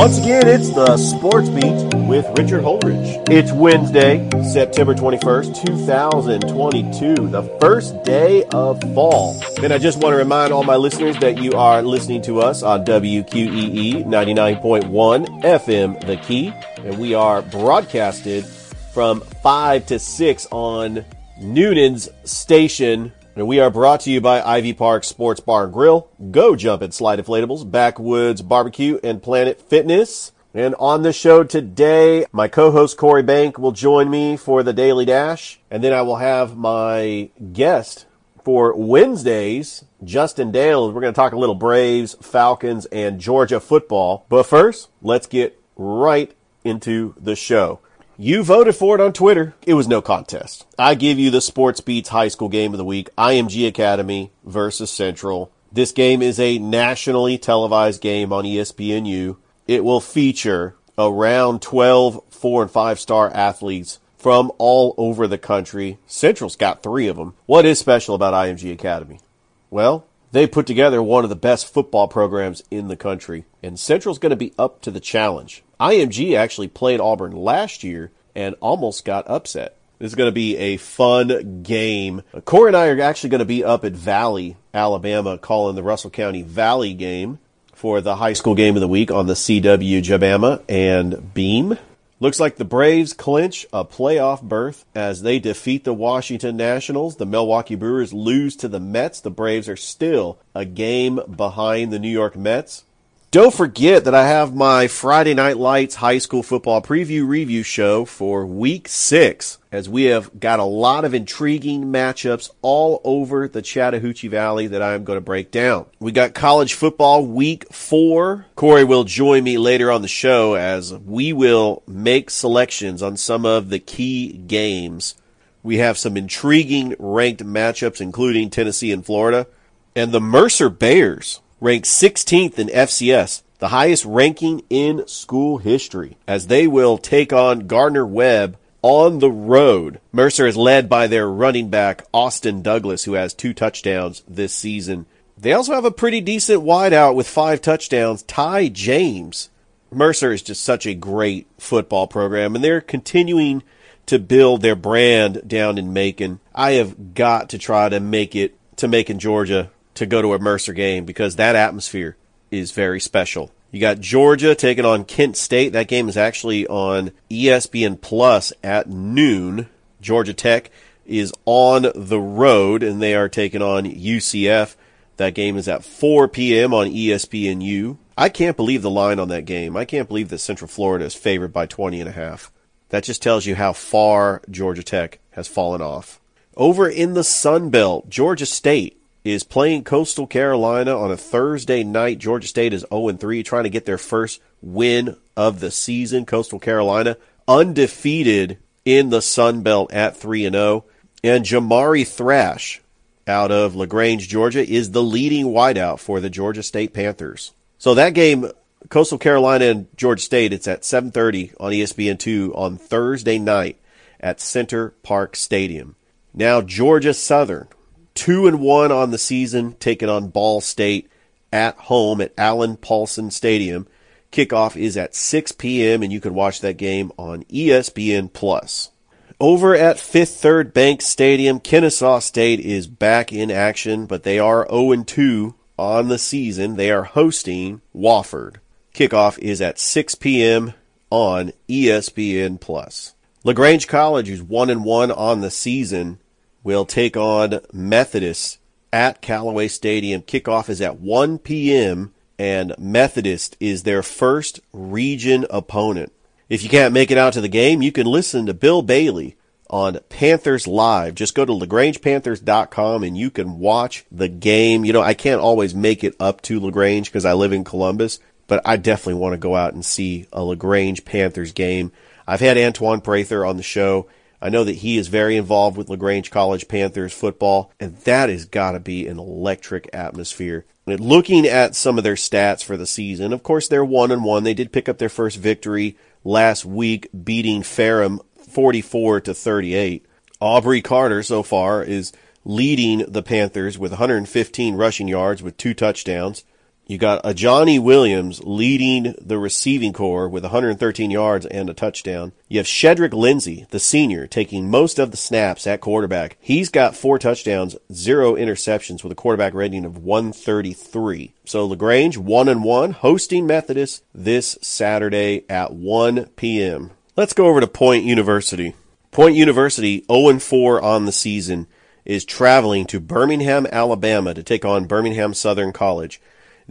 Once again, it's the Sports Beat with Richard Holdridge. It's Wednesday, September 21st, 2022, the first day of fall. And I just want to remind all my listeners that you are listening to us on WQEE 99.1 FM The Key. And we are broadcasted from 5 to 6 on Noonan's station and we are brought to you by Ivy Park Sports Bar and Grill, Go Jump and Slide Inflatables, Backwoods Barbecue, and Planet Fitness. And on the show today, my co-host Corey Bank will join me for the Daily Dash. And then I will have my guest for Wednesdays, Justin Dale. We're going to talk a little Braves, Falcons, and Georgia football. But first, let's get right into the show. You voted for it on Twitter. It was no contest. I give you the Sports Beats High School Game of the Week, IMG Academy versus Central. This game is a nationally televised game on ESPNU. It will feature around 12 four and five star athletes from all over the country. Central's got three of them. What is special about IMG Academy? Well, they put together one of the best football programs in the country, and Central's going to be up to the challenge. IMG actually played Auburn last year and almost got upset. This is going to be a fun game. Corey and I are actually going to be up at Valley, Alabama, calling the Russell County Valley game for the high school game of the week on the CW Jabama and Beam. Looks like the Braves clinch a playoff berth as they defeat the Washington Nationals. The Milwaukee Brewers lose to the Mets. The Braves are still a game behind the New York Mets. Don't forget that I have my Friday Night Lights high school football preview review show for week six, as we have got a lot of intriguing matchups all over the Chattahoochee Valley that I'm going to break down. We got college football week four. Corey will join me later on the show as we will make selections on some of the key games. We have some intriguing ranked matchups, including Tennessee and Florida, and the Mercer Bears ranked 16th in FCS, the highest ranking in school history, as they will take on Gardner Webb on the road. Mercer is led by their running back, Austin Douglas, who has two touchdowns this season. They also have a pretty decent wideout with five touchdowns, Ty James. Mercer is just such a great football program, and they're continuing to build their brand down in Macon. I have got to try to make it to Macon, Georgia to go to a Mercer game because that atmosphere is very special. You got Georgia taking on Kent State. That game is actually on ESPN Plus at noon. Georgia Tech is on the road and they are taking on UCF. That game is at 4 p.m. on ESPNU. I can't believe the line on that game. I can't believe that Central Florida is favored by 20 and a half. That just tells you how far Georgia Tech has fallen off. Over in the Sun Belt, Georgia State is playing Coastal Carolina on a Thursday night. Georgia State is 0 3, trying to get their first win of the season. Coastal Carolina undefeated in the Sun Belt at 3 0. And Jamari Thrash out of LaGrange, Georgia, is the leading wideout for the Georgia State Panthers. So that game, Coastal Carolina and Georgia State, it's at 7:30 on E ESPN2 on Thursday night at Center Parc Stadium. Now Georgia Southern two and one on the season, taking on Ball State at home at Allen Paulson Stadium. Kickoff is at 6 p.m. and you can watch that game on ESPN Plus. Over at Fifth Third Bank Stadium, Kennesaw State is back in action, but they are 0 2 on the season. They are hosting Wofford. Kickoff is at 6 p.m. on ESPN Plus. LaGrange College is 1 and 1 on the season will take on Methodist at Callaway Stadium. Kickoff is at 1 p.m. and Methodist is their first region opponent. If you can't make it out to the game, you can listen to Bill Bailey on Panthers Live. Just go to LaGrangePanthers.com and you can watch the game. You know, I can't always make it up to LaGrange because I live in Columbus, but I definitely want to go out and see a LaGrange Panthers game. I've had Antoine Prather on the show. I know that he is very involved with LaGrange College Panthers football, and that has got to be an electric atmosphere. And looking at some of their stats for the season, of course, they're one and one. They did pick up their first victory last week, beating Ferrum 44 to 38. Aubrey Carter so far is leading the Panthers with 115 rushing yards with two touchdowns. You got a Johnny Williams leading the receiving corps with 113 yards and a touchdown. You have Shedrick Lindsay, the senior, taking most of the snaps at quarterback. He's got four touchdowns, zero interceptions with a quarterback rating of 133. So LaGrange, one and one, hosting Methodist this Saturday at 1 p.m. Let's go over to Point University. Point University, 0 4 on the season, is traveling to Birmingham, Alabama to take on Birmingham Southern College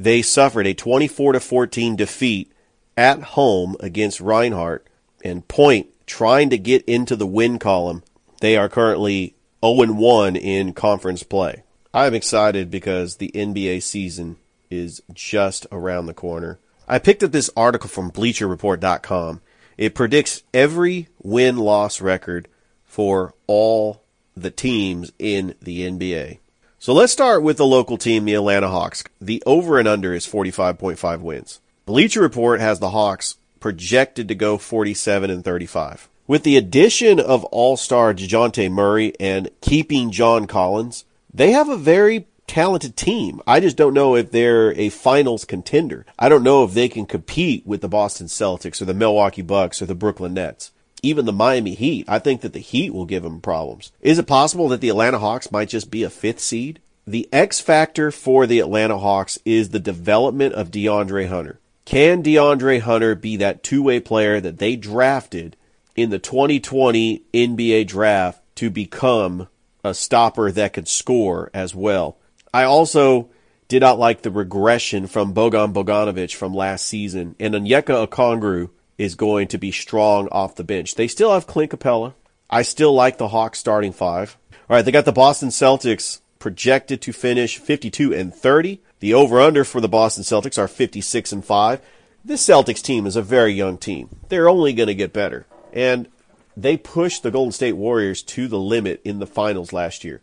they suffered a 24 to 14 defeat at home against Reinhardt and Point trying to get into the win column. They are currently 0 1 in conference play. I'm excited because the NBA season is just around the corner. I picked up this article from BleacherReport.com. It predicts every win loss record for all the teams in the NBA. So let's start with the local team, the Atlanta Hawks. The over and under is 45.5 wins. Bleacher Report has the Hawks projected to go 47 and 35. With the addition of all-star DeJounte Murray and keeping John Collins, they have a very talented team. I just don't know if they're a finals contender. I don't know if they can compete with the Boston Celtics or the Milwaukee Bucks or the Brooklyn Nets even the Miami Heat. I think that the Heat will give them problems. Is it possible that the Atlanta Hawks might just be a fifth seed? The X factor for the Atlanta Hawks is the development of DeAndre Hunter. Can DeAndre Hunter be that two way player that they drafted in the 2020 NBA draft to become a stopper that could score as well? I also did not like the regression from Bogdan Bogdanovic from last season, and Onyeka Okongwu is going to be strong off the bench. They still have Clint Capela. I still like the Hawks starting five. All right, they got the Boston Celtics projected to finish 52 and 30. The over/under for the Boston Celtics are 56 and 5. This Celtics team is a very young team. They're only going to get better. And they pushed the Golden State Warriors to the limit in the finals last year.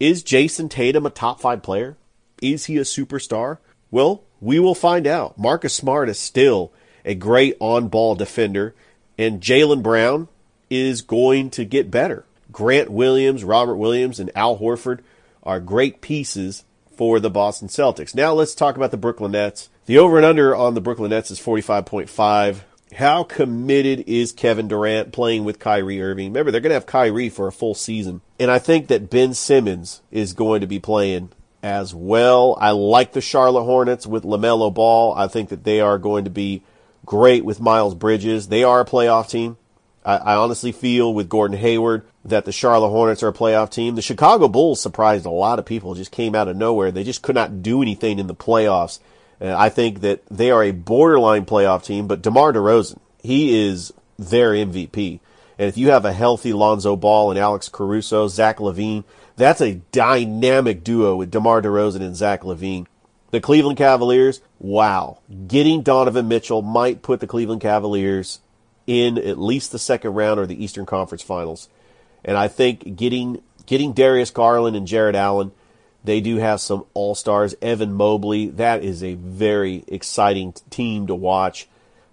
Is Jayson Tatum a top 5 player? Is he a superstar? Well, we will find out. Marcus Smart is still a great on ball defender, and Jaylen Brown is going to get better. Grant Williams, Robert Williams, and Al Horford are great pieces for the Boston Celtics. Now let's talk about the Brooklyn Nets. The over and under on the Brooklyn Nets is 45.5. How committed is Kevin Durant playing with Kyrie Irving? Remember, they're going to have Kyrie for a full season. And I think that Ben Simmons is going to be playing as well. I like the Charlotte Hornets with LaMelo Ball. I think that they are going to be great with Miles Bridges. They are a playoff team. I, I honestly feel with Gordon Hayward that the Charlotte Hornets are a playoff team. The Chicago Bulls surprised a lot of people, just came out of nowhere. They just could not do anything in the playoffs. I think that they are a borderline playoff team, but DeMar DeRozan, he is their MVP. And if you have a healthy Lonzo Ball and Alex Caruso, Zach LaVine, that's a dynamic duo with DeMar DeRozan and Zach LaVine. The Cleveland Cavaliers, wow. Getting Donovan Mitchell might put the Cleveland Cavaliers in at least the second round or the Eastern Conference Finals. And I think getting getting Darius Garland and Jarrett Allen, they do have some all stars. Evan Mobley, that is a very exciting team to watch.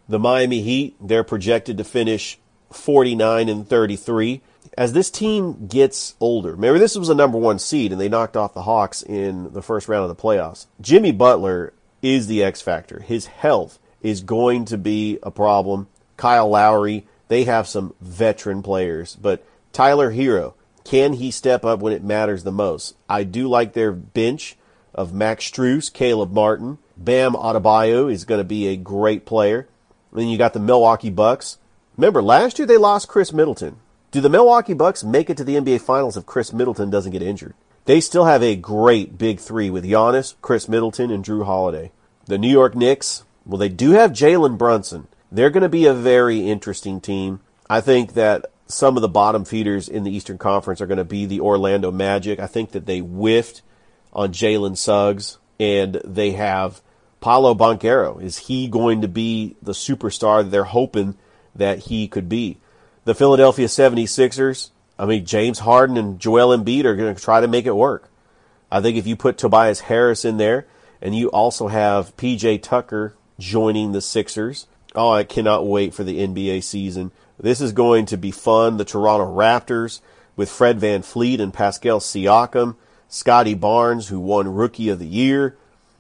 The Miami Heat, they're projected to finish 49 and 33 as this team gets older, remember this was a number one seed and they knocked off the Hawks in the first round of the playoffs. Jimmy Butler is the X factor. His health is going to be a problem. Kyle Lowry, they have some veteran players, but Tyler Herro, can he step up when it matters the most? I do like their bench of Max Strus, Caleb Martin, Bam Adebayo is going to be a great player. then you got the Milwaukee Bucks. Remember, last year they lost Khris Middleton. Do the Milwaukee Bucks make it to the NBA Finals if Khris Middleton doesn't get injured? They still have a great big three with Giannis, Khris Middleton, and Jrue Holiday. The New York Knicks, well, they do have Jalen Brunson. They're going to be a very interesting team. I think that some of the bottom feeders in the Eastern Conference are going to be the Orlando Magic. I think that they whiffed on Jalen Suggs, and they have Paolo Banchero. Is he going to be the superstar that they're hoping that he could be? The Philadelphia 76ers, I mean, James Harden and Joel Embiid are going to try to make it work. I think if you put Tobias Harris in there, and you also have PJ Tucker joining the Sixers, oh, I cannot wait for the NBA season. This is going to be fun. The Toronto Raptors with Fred VanVleet and Pascal Siakam, Scottie Barnes, who won Rookie of the Year.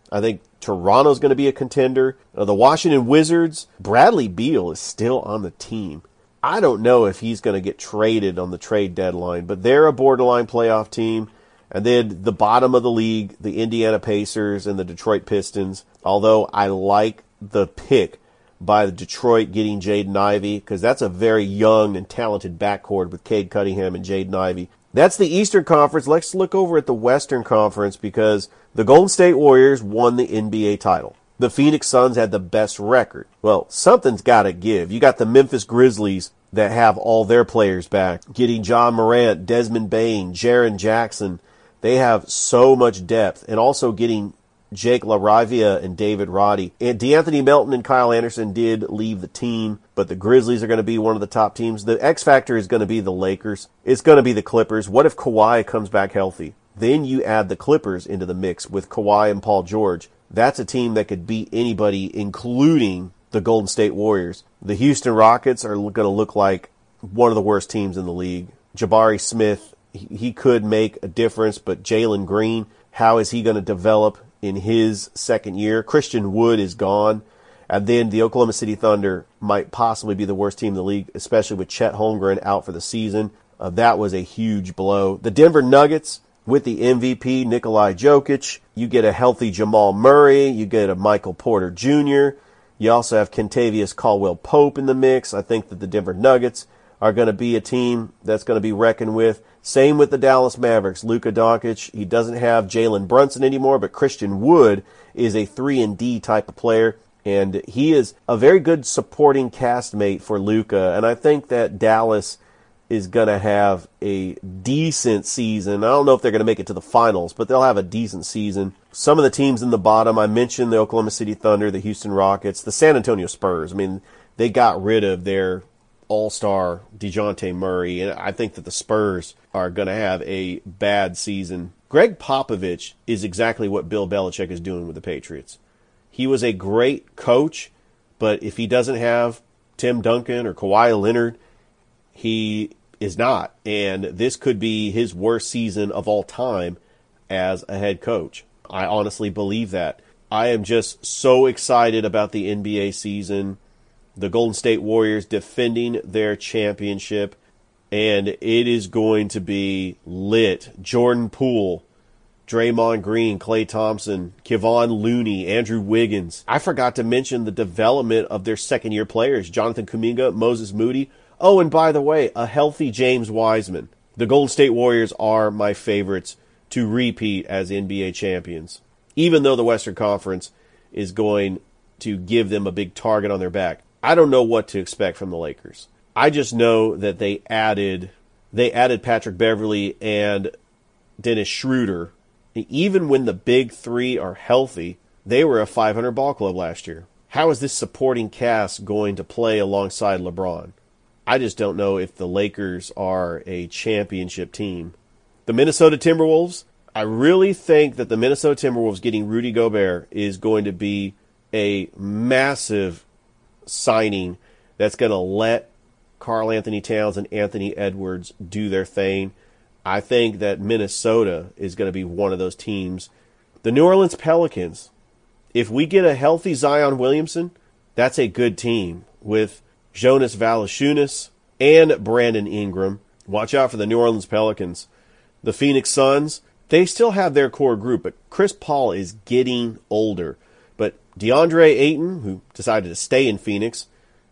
I think Toronto's going to be a contender. Uh, the Washington Wizards, Bradley Beal is still on the team. I don't know if he's going to get traded on the trade deadline, but they're a borderline playoff team. And then the bottom of the league, the Indiana Pacers and the Detroit Pistons. Although I like the pick by the Detroit getting Jaden Ivey because that's a very young and talented backcourt with Cade Cunningham and Jaden Ivey. That's the Eastern Conference. Let's look over at the Western Conference because the Golden State Warriors won the NBA title. The Phoenix Suns had the best record. Well, something's got to give. You got the Memphis Grizzlies that have all their players back, getting Ja Morant, Desmond Bane, Jaren Jackson. They have so much depth, and also getting Jake LaRavia and David Roddy. And De'Anthony Melton and Kyle Anderson did leave the team, but the Grizzlies are going to be one of the top teams. The X factor is going to be the Lakers. It's going to be the Clippers. What if Kawhi comes back healthy? Then you add the Clippers into the mix with Kawhi and Paul George. That's a team that could beat anybody, including the Golden State Warriors. The Houston Rockets are going to look like one of the worst teams in the league. Jabari Smith, he could make a difference, but Jalen Green, how is he going to develop in his second year. Christian Wood is gone. And then the Oklahoma City Thunder might possibly be the worst team in the league, especially with Chet Holmgren out for the season. Uh, that was a huge blow. The Denver Nuggets with the MVP, Nikolai Jokic. You get a healthy Jamal Murray. You get a Michael Porter Jr. You also have Kentavious Caldwell Pope in the mix. I think that the Denver Nuggets are going to be a team that's going to be reckoned with. Same with the Dallas Mavericks. Luka Doncic, he doesn't have Jalen Brunson anymore, but Christian Wood is a 3 and D type of player and he is a very good supporting castmate for Luka and I think that Dallas is going to have a decent season. I don't know if they're going to make it to the finals, but they'll have a decent season. Some of the teams in the bottom, I mentioned the Oklahoma City Thunder, the Houston Rockets, the San Antonio Spurs. I mean, they got rid of their all star DeJounte Murray, and I think that the Spurs are going to have a bad season. Gregg Popovich is exactly what Bill Belichick is doing with the Patriots. He was a great coach, but if he doesn't have Tim Duncan or Kawhi Leonard, he is not. And this could be his worst season of all time as a head coach. I honestly believe that. I am just so excited about the NBA season the Golden State Warriors defending their championship, and it is going to be lit. Jordan Poole, Draymond Green, Klay Thompson, Kevon Looney, Andrew Wiggins. I forgot to mention the development of their second year players Jonathan Kuminga, Moses Moody. Oh, and by the way, a healthy James Wiseman. The Golden State Warriors are my favorites to repeat as NBA champions, even though the Western Conference is going to give them a big target on their back. I don't know what to expect from the Lakers. I just know that they added they added Patrick Beverley and Dennis Schroeder. Even when the big three are healthy, they were a 500 ball club last year. How is this supporting cast going to play alongside LeBron? I just don't know if the Lakers are a championship team. The Minnesota Timberwolves, I really think that the Minnesota Timberwolves getting Rudy Gobert is going to be a massive signing that's going to let Karl-Anthony Towns and Anthony Edwards do their thing. I think that Minnesota is going to be one of those teams. The New Orleans Pelicans, if we get a healthy Zion Williamson, that's a good team with Jonas Valanciunas and Brandon Ingram. Watch out for the New Orleans Pelicans. The Phoenix Suns, they still have their core group, but Chris Paul is getting older. But DeAndre Ayton, who decided to stay in Phoenix,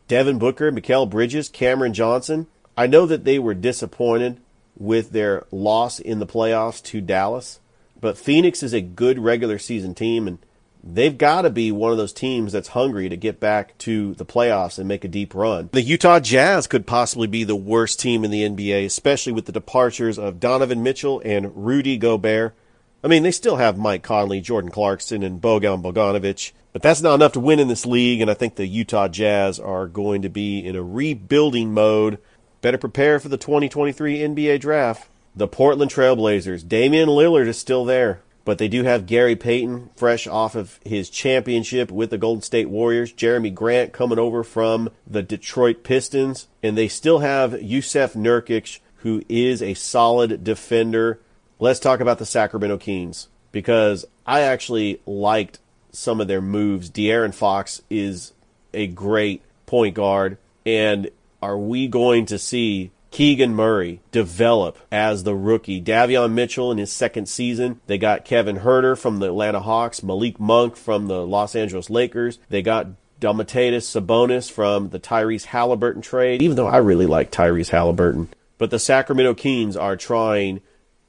Devin Booker, Mikal Bridges, Cameron Johnson. I know that they were disappointed with their loss in the playoffs to Dallas, but Phoenix is a good regular season team, and they've got to be one of those teams that's hungry to get back to the playoffs and make a deep run. The Utah Jazz could possibly be the worst team in the NBA, especially with the departures of Donovan Mitchell and Rudy Gobert. I mean, they still have Mike Conley, Jordan Clarkson, and Bogdan Bogdanovic, but that's not enough to win in this league, and I think the Utah Jazz are going to be in a rebuilding mode. Better prepare for the 2023 NBA draft. The Portland Trailblazers. Damian Lillard is still there but they do have Gary Payton fresh off of his championship with the Golden State Warriors, Jerami Grant coming over from the Detroit Pistons, and they still have Jusuf Nurkic, who is a solid defender. Let's talk about the Sacramento Kings because I actually liked some of their moves. De'Aaron Fox is a great point guard, and are we going to see Keegan Murray develop as the rookie. Davion Mitchell in his second season. They got Kevin Huerter from the Atlanta Hawks, Malik Monk from the Los Angeles Lakers. They got Domantas Sabonis from the Tyrese Halliburton trade, even though I really like Tyrese Halliburton. But the Sacramento Kings are trying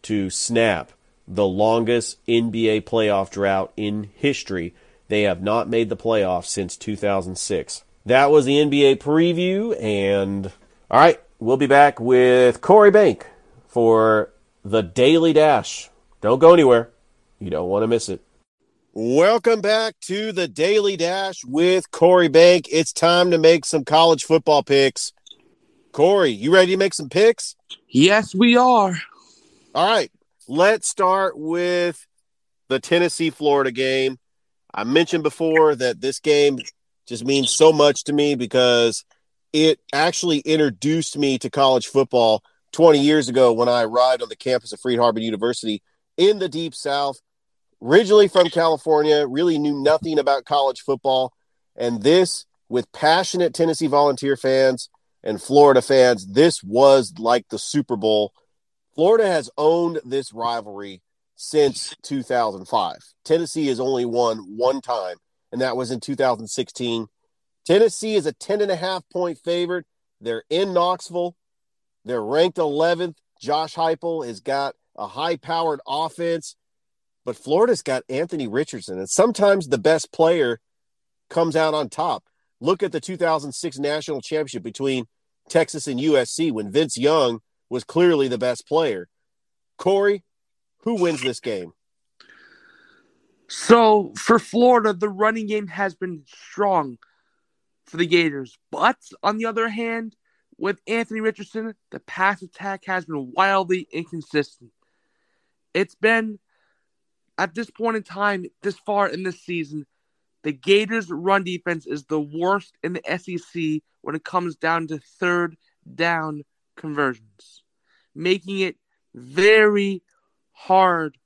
to snap the longest NBA playoff drought in history. They have not made the playoffs since 2006. That was the NBA preview, and all right, we'll be back with Corey Bank for the Daily Dash. Don't go anywhere. You don't want to miss it. Welcome back to the Daily Dash with Corey Bank. It's time to make some college football picks. Corey, you ready to make some picks? Yes, we are. All right. Let's start with the Tennessee Florida game. I mentioned before that this game just means so much to me because it actually introduced me to college football 20 years ago when I arrived on the campus of Freed-Hardeman University in the Deep South. Originally from California, really knew nothing about college football. And this, with passionate Tennessee volunteer fans and Florida fans, this was like the Super Bowl. Florida has owned this rivalry since 2005. Tennessee has only won one time, and that was in 2016 Tennessee is a 10 and a half point favorite. They're in Knoxville. They're ranked 11th. Josh Heupel has got a high powered offense, but Florida's got Anthony Richardson. And sometimes the best player comes out on top. Look at the 2006 national championship between Texas and USC when Vince Young was clearly the best player. Corey, who wins this game? So for Florida, the running game has been strong for the Gators. But on the other hand, with Anthony Richardson, the pass attack has been wildly inconsistent. It's been, at this point in time, this far in this season, the Gators' run defense is the worst in the SEC when it comes down to third down conversions, making it very hard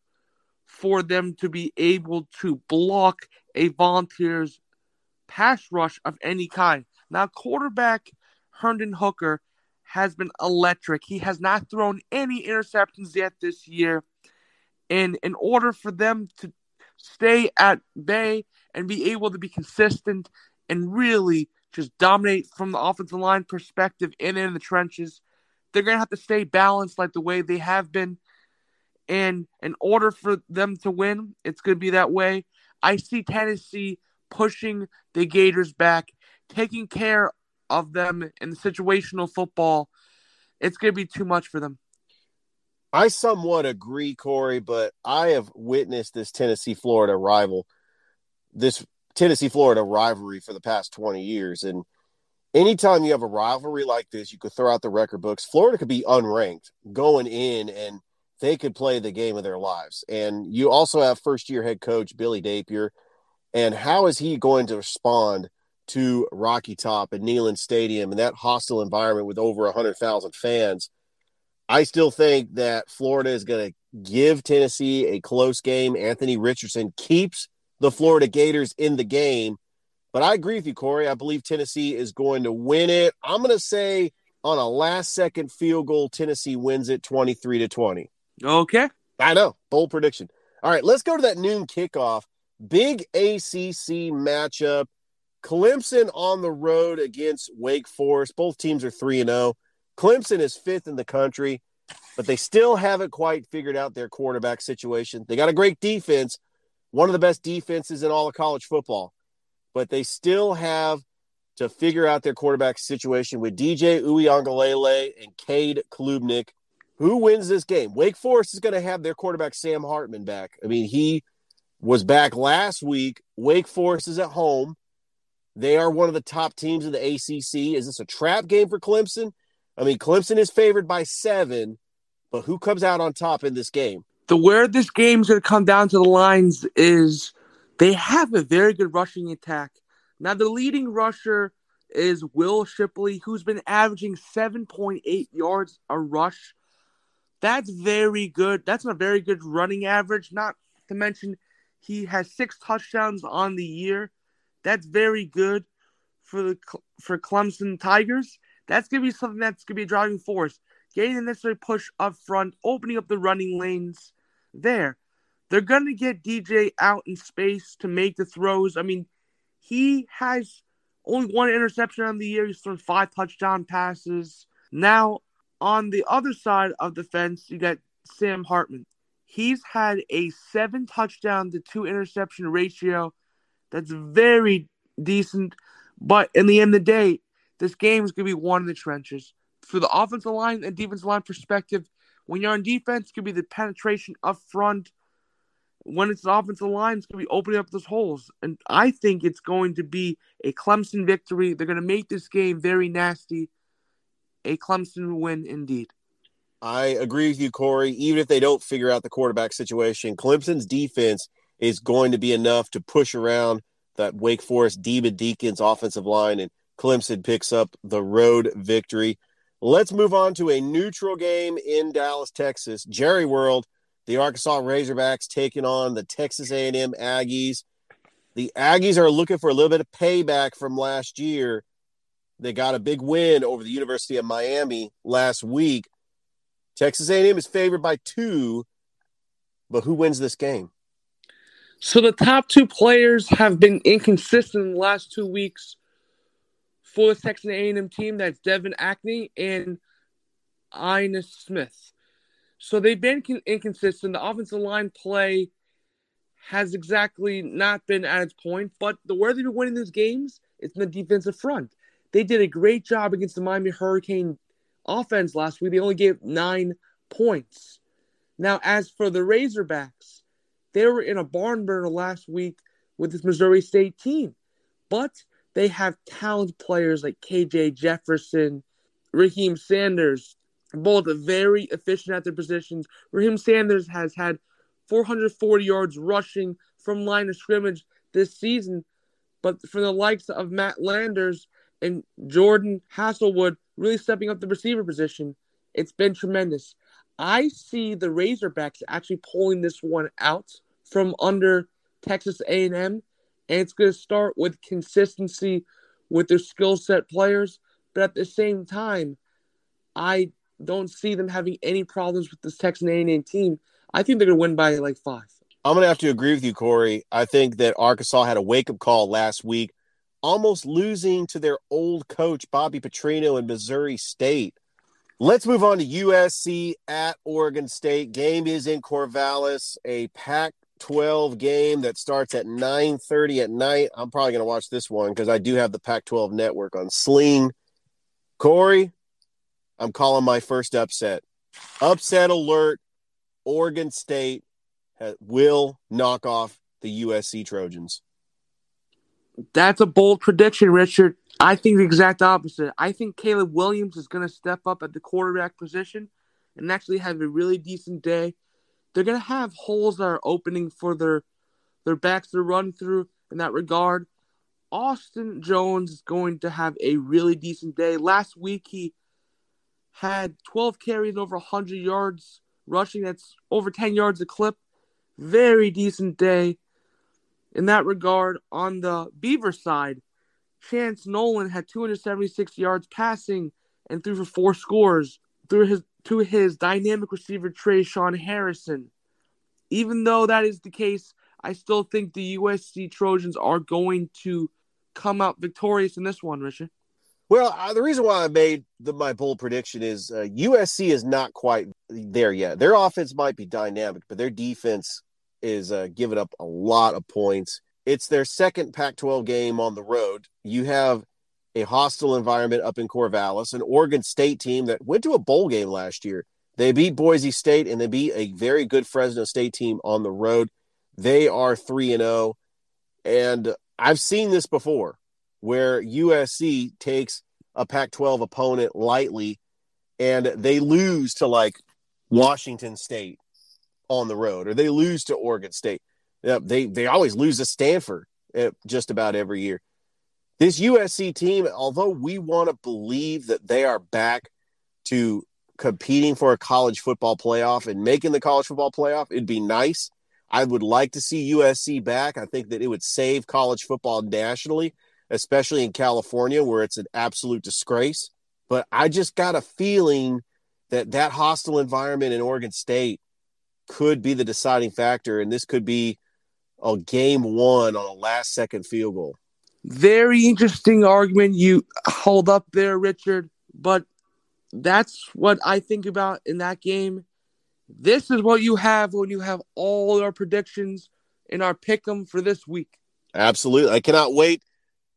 for them to be able to block a Volunteers pass rush of any kind. Now, quarterback Hendon Hooker has been electric. He has not thrown any interceptions yet this year. And in order for them to stay at bay and be able to be consistent and really just dominate from the offensive line perspective and in the trenches, they're going to have to stay balanced like the way they have been. And in order for them to win, it's going to be that way. I see Tennessee pushing the Gators back, taking care of them in the situational football, it's going to be too much for them. I somewhat agree, Corey, but I have witnessed this Tennessee Florida rival, this Tennessee Florida rivalry for the past 20 years. And anytime you have a rivalry like this, you could throw out the record books. Florida could be unranked going in and they could play the game of their lives. And you also have first year head coach Billy Napier and how is he going to respond to Rocky Top and Neyland Stadium and that hostile environment with over 100,000 fans? I still think that Florida is going to give Tennessee a close game. Anthony Richardson keeps the Florida Gators in the game. But I agree with you, Corey. I believe Tennessee is going to win it. I'm going to say on a last second field goal, Tennessee wins it 23 to 20. Okay. I know. Bold prediction. All right, let's go to that noon kickoff. Big ACC matchup. Clemson on the road against Wake Forest. Both teams are 3 and 0. Clemson is fifth in the country, but they still haven't quite figured out their quarterback situation. They got a great defense. one of the best defenses in all of college football, but they still have to figure out their quarterback situation with DJ Uiagalelei and Cade Klubnik. Who wins this game? Wake Forest is going to have their quarterback Sam Hartman back. I mean, he was back last week. Wake Forest is at home. They are one of the top teams in the ACC. Is this a trap game for Clemson? I mean, Clemson is favored by seven, but who comes out on top in this game? The where this game's going to come down to the lines is they have a very good rushing attack. Now, the leading rusher is Will Shipley, who's been averaging 7.8 yards a rush. That's very good. That's a very good running average, not to mention he has six touchdowns on the year. That's very good for the for Clemson Tigers. That's going to be something that's going to be a driving force. Getting the necessary push up front, opening up the running lanes there. They're going to get DJ out in space to make the throws. I mean, he has only one interception on the year. He's thrown five touchdown passes. Now, on the other side of the fence, you got Sam Hartman. He's had a seven touchdown to two interception ratio. That's very decent. But in the end of the day, this game is going to be won in the trenches. For the offensive line and defensive line perspective, when you're on defense, it could be the penetration up front. When it's the offensive line, it's going to be opening up those holes. And I think it's going to be a Clemson victory. They're going to make this game very nasty. A Clemson win indeed. I agree with you, Corey. Even if they don't figure out the quarterback situation, Clemson's defense is going to be enough to push around that Wake Forest Demon Deacons offensive line, and Clemson picks up the road victory. Let's move on to a neutral game in Dallas, Texas. Jerry World, the Arkansas Razorbacks taking on the Texas A&M Aggies. The Aggies are looking for a little bit of payback from last year. They got a big win over the University of Miami last week. Texas A&M is favored by two, but who wins this game? So the top two players have been inconsistent in the last two weeks for the Texas A&M team. That's Devon Achane and Ainias Smith. So they've been inconsistent. The offensive line play has exactly not been at its point, but the where they've been winning these games is in the defensive front. They did a great job against the Miami Hurricane offense last week. They only gave nine points. Now, as for the Razorbacks, they were in a barn burner last week with this Missouri State team, but they have talented players like KJ Jefferson, Raheim Sanders, both very efficient at their positions. Raheim Sanders has had 440 yards rushing from line of scrimmage this season, but for the likes of Matt Landers and Jadon Haselwood really stepping up the receiver position, it's been tremendous. I see the Razorbacks actually pulling this one out from under Texas A&M, and it's going to start with consistency with their skill set players. But at the same time, I don't see them having any problems with this Texas A&M team. I think they're going to win by like five. I'm going to have to agree with you, Corey. I think that Arkansas had a wake up call last week almost losing to their old coach, Bobby Petrino, in Missouri State. Let's move on to USC at Oregon State. Game is in Corvallis, a Pac 12 game that starts at 9:30 at night. I'm probably going to watch this one because I do have the Pac 12 network on Sling. Corey, I'm calling my first upset. Upset alert. Oregon State will knock off the USC Trojans. That's a bold prediction, Richard. I think the exact opposite. I think Caleb Williams is going to step up at the quarterback position and actually have a really decent day. They're going to have holes that are opening for their their backs to run through in that regard. Austin Jones is going to have a really decent day. Last week he had 12 carries over 100 yards rushing. That's over 10 yards a clip. Very decent day in that regard, on the Beaver side, Chance Nolan had 276 yards passing and threw for four scores through his to his dynamic receiver Tre'Shaun Harrison. Even though that is the case, I still think the USC Trojans are going to come out victorious in this one, Richard. Well, uh, the reason why I made the, my bold prediction is uh, USC is not quite there yet. Their offense might be dynamic, but their defense is uh, giving up a lot of points. It's their second Pac 12 game on the road. You have a hostile environment up in Corvallis, an Oregon State team that went to a bowl game last year. They beat Boise State and they beat a very good Fresno State team on the road. They are 3 and 0 and I've seen this before where USC takes a Pac 12 opponent lightly and they lose to like Washington State on the road or they lose to Oregon State. They, they always lose to Stanford eh, just about every year. This USC team, although we want to believe that they are back to competing for a college football playoff and making the college football playoff, it'd be nice. I would like to see USC back. I think that it would save college football nationally, especially in California where it's an absolute disgrace. But I just got a feeling that that hostile environment in Oregon State could be the deciding factor, and this could be a game one on a last second field goal. Very interesting argument you hold up there, Richard. But that's what I think about in that game. This is what you have when you have all our predictions in our pick 'em for this week. Absolutely. I cannot wait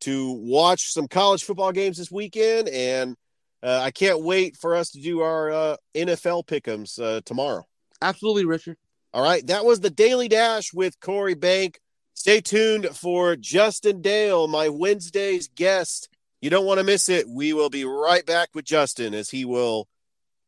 to watch some college football games this weekend, and uh, I can't wait for us to do our uh, NFL pick'ems uh, tomorrow. Absolutely, Richard. All right, that was the Daily Dash with Corey Bank. Stay tuned for Justin Dale, my Wednesday's guest. You don't want to miss it. We will be right back with Justin as he will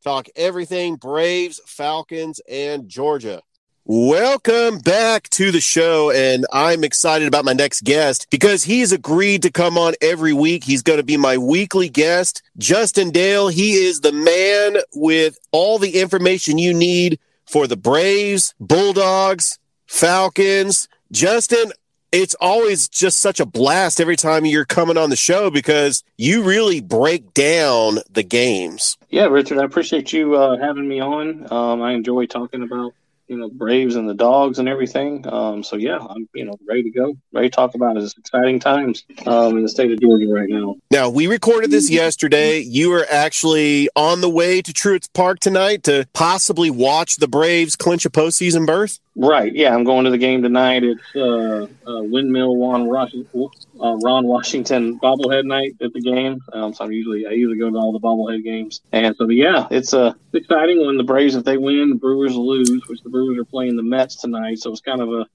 talk everything Braves, Falcons, and Georgia. Welcome back to the show. And I'm excited about my next guest because he's agreed to come on every week. He's going to be my weekly guest, Justin Dale. He is the man with all the information you need for the Braves, Bulldogs, Falcons. Justin, it's always just such a blast every time you're coming on the show because you really break down the games. Yeah, Richard, I appreciate you uh, having me on. Um, I enjoy talking about you know Braves and the dogs and everything. Um, so yeah, I'm you know ready to go, ready to talk about it. It's exciting times um, in the state of Georgia right now. Now we recorded this yesterday. You were actually on the way to Truist Park tonight to possibly watch the Braves clinch a postseason berth. Right. Yeah, I'm going to the game tonight. It's uh, uh, Windmill Ron uh, Ron Washington bobblehead night at the game. Um, so I'm usually I usually go to all the bobblehead games, and so yeah, it's uh, exciting when the Braves if they win, the Brewers lose, which the Brewers are playing the Mets tonight. So it's kind of a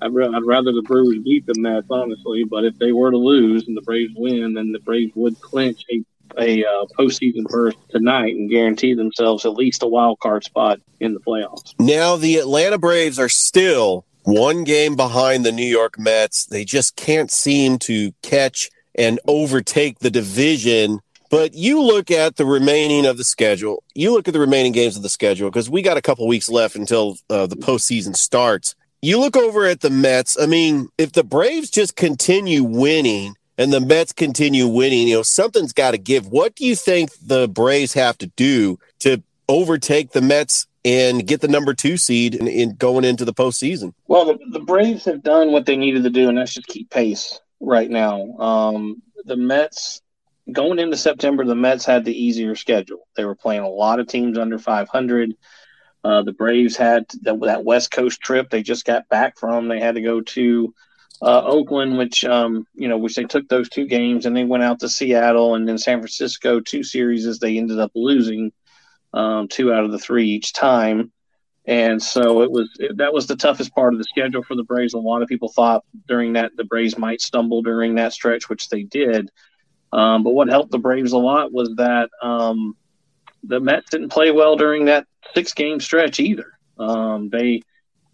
I'd, I'd rather the Brewers beat the Mets honestly, but if they were to lose and the Braves win, then the Braves would clinch a a uh, postseason berth tonight and guarantee themselves at least a wild card spot in the playoffs. Now, the Atlanta Braves are still one game behind the New York Mets. They just can't seem to catch and overtake the division. But you look at the remaining of the schedule. You look at the remaining games of the schedule because we got a couple weeks left until uh, the postseason starts. You look over at the Mets. I mean, if the Braves just continue winning and the Mets continue winning, you know, something's got to give. What do you think the Braves have to do to overtake the Mets and get the number two seed in, in going into the postseason? Well, the, the, Braves have done what they needed to do, and that's just keep pace right now. Um, the Mets going into September, the Mets had the easier schedule. They were playing a lot of teams under 500. Uh, the Braves had that, that West Coast trip they just got back from. They had to go to uh, Oakland, which um, you know, which they took those two games, and they went out to Seattle and then San Francisco. Two series as they ended up losing um, two out of the three each time, and so it was it, that was the toughest part of the schedule for the Braves. A lot of people thought during that the Braves might stumble during that stretch, which they did. Um, but what helped the Braves a lot was that um, the Mets didn't play well during that six game stretch either. Um, they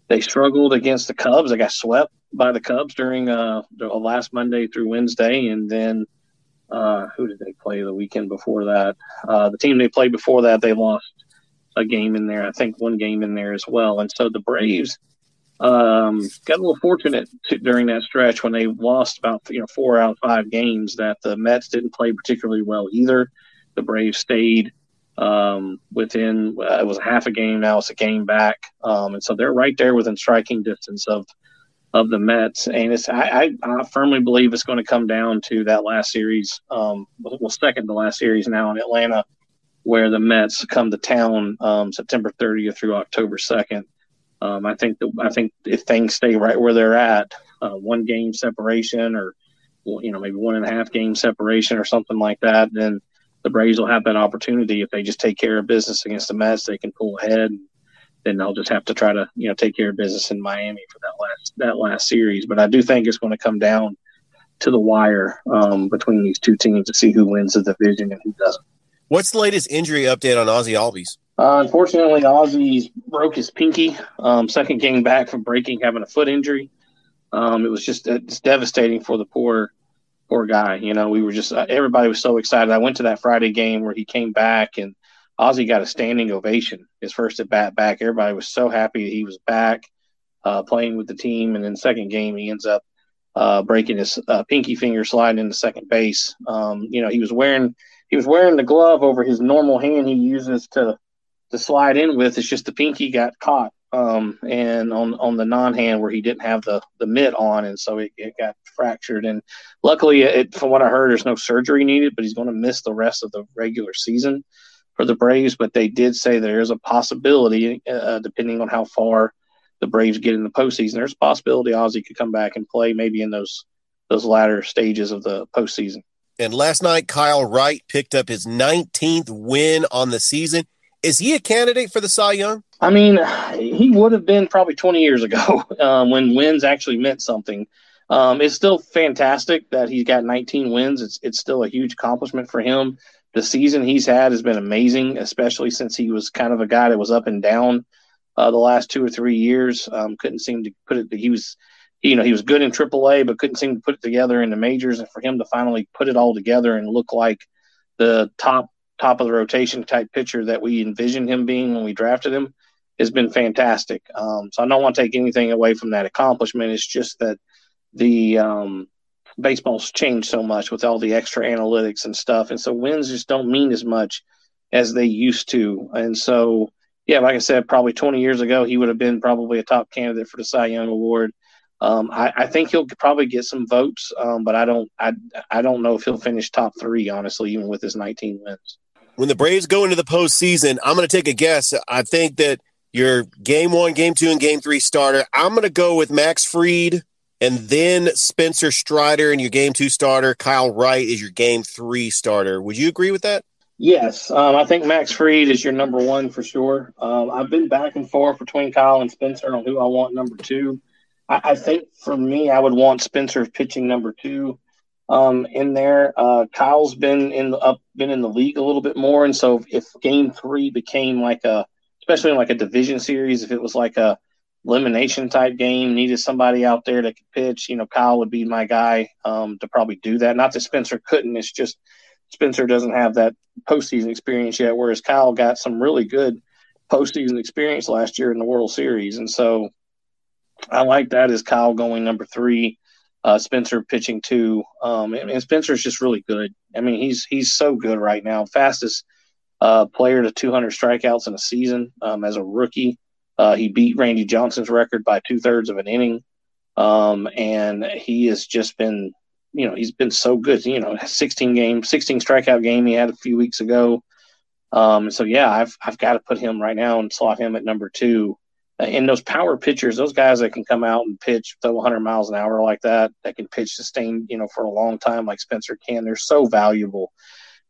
they struggled against the Cubs. They got swept by the Cubs during uh, the last Monday through Wednesday, and then uh, who did they play the weekend before that? Uh, the team they played before that, they lost a game in there. I think one game in there as well. And so the Braves um, got a little fortunate to, during that stretch when they lost about you know four out of five games that the Mets didn't play particularly well either. The Braves stayed um, within uh, it was half a game now it's a game back, um, and so they're right there within striking distance of of the Mets. And it's I, I, I firmly believe it's going to come down to that last series, um, well, second to last series now in Atlanta, where the Mets come to town um, September 30th through October 2nd. Um, I think I think if things stay right where they're at, uh, one game separation or you know maybe one and a half game separation or something like that, then the Braves will have that opportunity if they just take care of business against the Mets. They can pull ahead. Then they'll just have to try to you know take care of business in Miami for that last that last series. But I do think it's going to come down to the wire um, between these two teams to see who wins the division and who doesn't. What's the latest injury update on Ozzy Albies? Uh, unfortunately, Ozzy broke his pinky. Um, second game back from breaking, having a foot injury. Um, it was just it's devastating for the poor, poor guy. You know, we were just uh, everybody was so excited. I went to that Friday game where he came back and Ozzy got a standing ovation. His first at bat back. Everybody was so happy he was back, uh, playing with the team. And then second game, he ends up uh, breaking his uh, pinky finger, sliding into second base. Um, you know, he was wearing he was wearing the glove over his normal hand he uses to to slide in with. It's just the pinky got caught, um, and on on the non hand where he didn't have the the mitt on, and so it, it got fractured. And luckily, it from what I heard, there's no surgery needed, but he's going to miss the rest of the regular season for the Braves. But they did say there is a possibility, uh, depending on how far the Braves get in the postseason, there's a possibility Ozzy could come back and play maybe in those those latter stages of the postseason. And last night, Kyle Wright picked up his 19th win on the season. Is he a candidate for the Cy Young? I mean, he would have been probably 20 years ago um, when wins actually meant something. Um, it's still fantastic that he's got 19 wins. It's it's still a huge accomplishment for him. The season he's had has been amazing, especially since he was kind of a guy that was up and down uh, the last two or three years. Um, couldn't seem to put it. He was, you know, he was good in AAA, but couldn't seem to put it together in the majors. And for him to finally put it all together and look like the top top of the rotation type pitcher that we envisioned him being when we drafted him has been fantastic. Um, so I don't want to take anything away from that accomplishment. It's just that the um, baseball's changed so much with all the extra analytics and stuff, and so wins just don't mean as much as they used to. And so, yeah, like I said, probably 20 years ago, he would have been probably a top candidate for the Cy Young Award. Um, I, I, think he'll probably get some votes, um, but I don't. I I don't know if he'll finish top three, honestly, even with his 19 wins when the Braves go into the postseason, I'm going to take a guess. I think that your game one, game two, and game three starter, I'm going to go with Max Fried and then Spencer Strider and your game two starter. Kyle Wright is your game three starter. Would you agree with that? Yes, um, I think Max Fried is your number one for sure. Um, I've been back and forth between Kyle and Spencer on who I want number two. I, I think for me, I would want Spencer pitching number two um, in there. Uh, Kyle's been in the up, been in the league a little bit more, and so if Game Three became like a, especially like a division series, if it was like a elimination type game, needed somebody out there that could pitch, you know, Kyle would be my guy um, to probably do that. Not that Spencer couldn't. It's just Spencer doesn't have that postseason experience yet, whereas Kyle got some really good postseason experience last year in the World Series, and so I like that as Kyle going number three uh, Spencer pitching too. Um, and, and Spencer's just really good. I mean, he's he's so good right now. Fastest uh, player to 200 strikeouts in a season um, as a rookie. Uh, he beat Randy Johnson's record by two thirds of an inning, um, and he has just been, you know, he's been so good. You know, 16 game, 16 strikeout game he had a few weeks ago. Um, so yeah, I've I've got to put him right now and slot him at number two and those power pitchers, those guys that can come out and pitch throw 100 miles an hour like that, that can pitch sustained, you know, for a long time like Spencer can, they're so valuable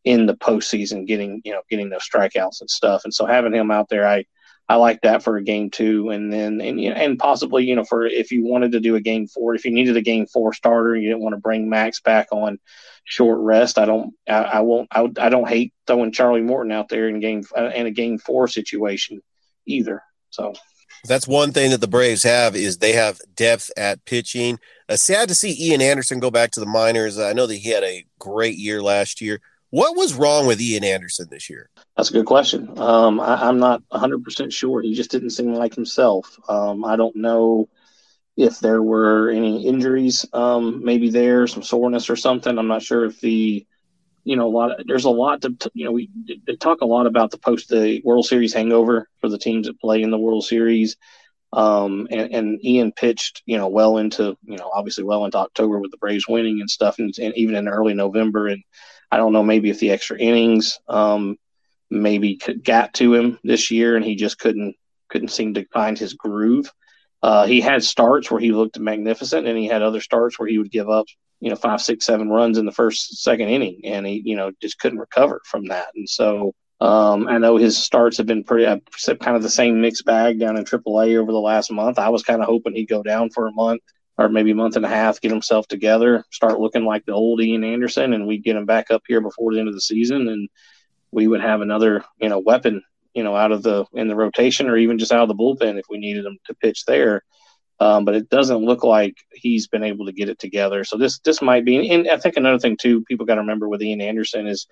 in the postseason, getting you know getting those strikeouts and stuff. And so having him out there, I I like that for a game two, and then and and possibly you know for if you wanted to do a game four, if you needed a game four starter, you didn't want to bring Max back on short rest. I don't I, I won't I, I don't hate throwing Charlie Morton out there in game uh, in a game four situation either. So that's one thing that the Braves have is they have depth at pitching. Uh, sad to see Ian Anderson go back to the minors. I know that he had a great year last year. What was wrong with Ian Anderson this year? That's a good question. Um, I, am not 100% sure. He just didn't seem like himself. Um, I don't know if there were any injuries, um, maybe there, some soreness or something. I'm not sure if the you know, a lot of, there's a lot to, you know, we they talk a lot about the post the World Series hangover for the teams that play in the World Series. Um, and, and Ian pitched, you know, well into, you know, obviously well into October with the Braves winning and stuff, and, and even in early November. And I don't know, maybe if the extra innings, um, maybe got to him this year, and he just couldn't couldn't seem to find his groove. Uh, he had starts where he looked magnificent, and he had other starts where he would give up, you know, five, six, seven runs in the first, second inning, and he, you know, just couldn't recover from that. And so um, I know his starts have been pretty, kind of the same mixed bag down in AAA over the last month. I was kind of hoping he'd go down for a month or maybe a month and a half, get himself together, start looking like the old Ian Anderson, and we'd get him back up here before the end of the season, and we would have another, you know, weapon you know, out of the in the rotation or even just out of the bullpen if we needed him to pitch there. Um, but it doesn't look like he's been able to get it together. So this this might be, and I think another thing too, people got to remember with Ian Anderson is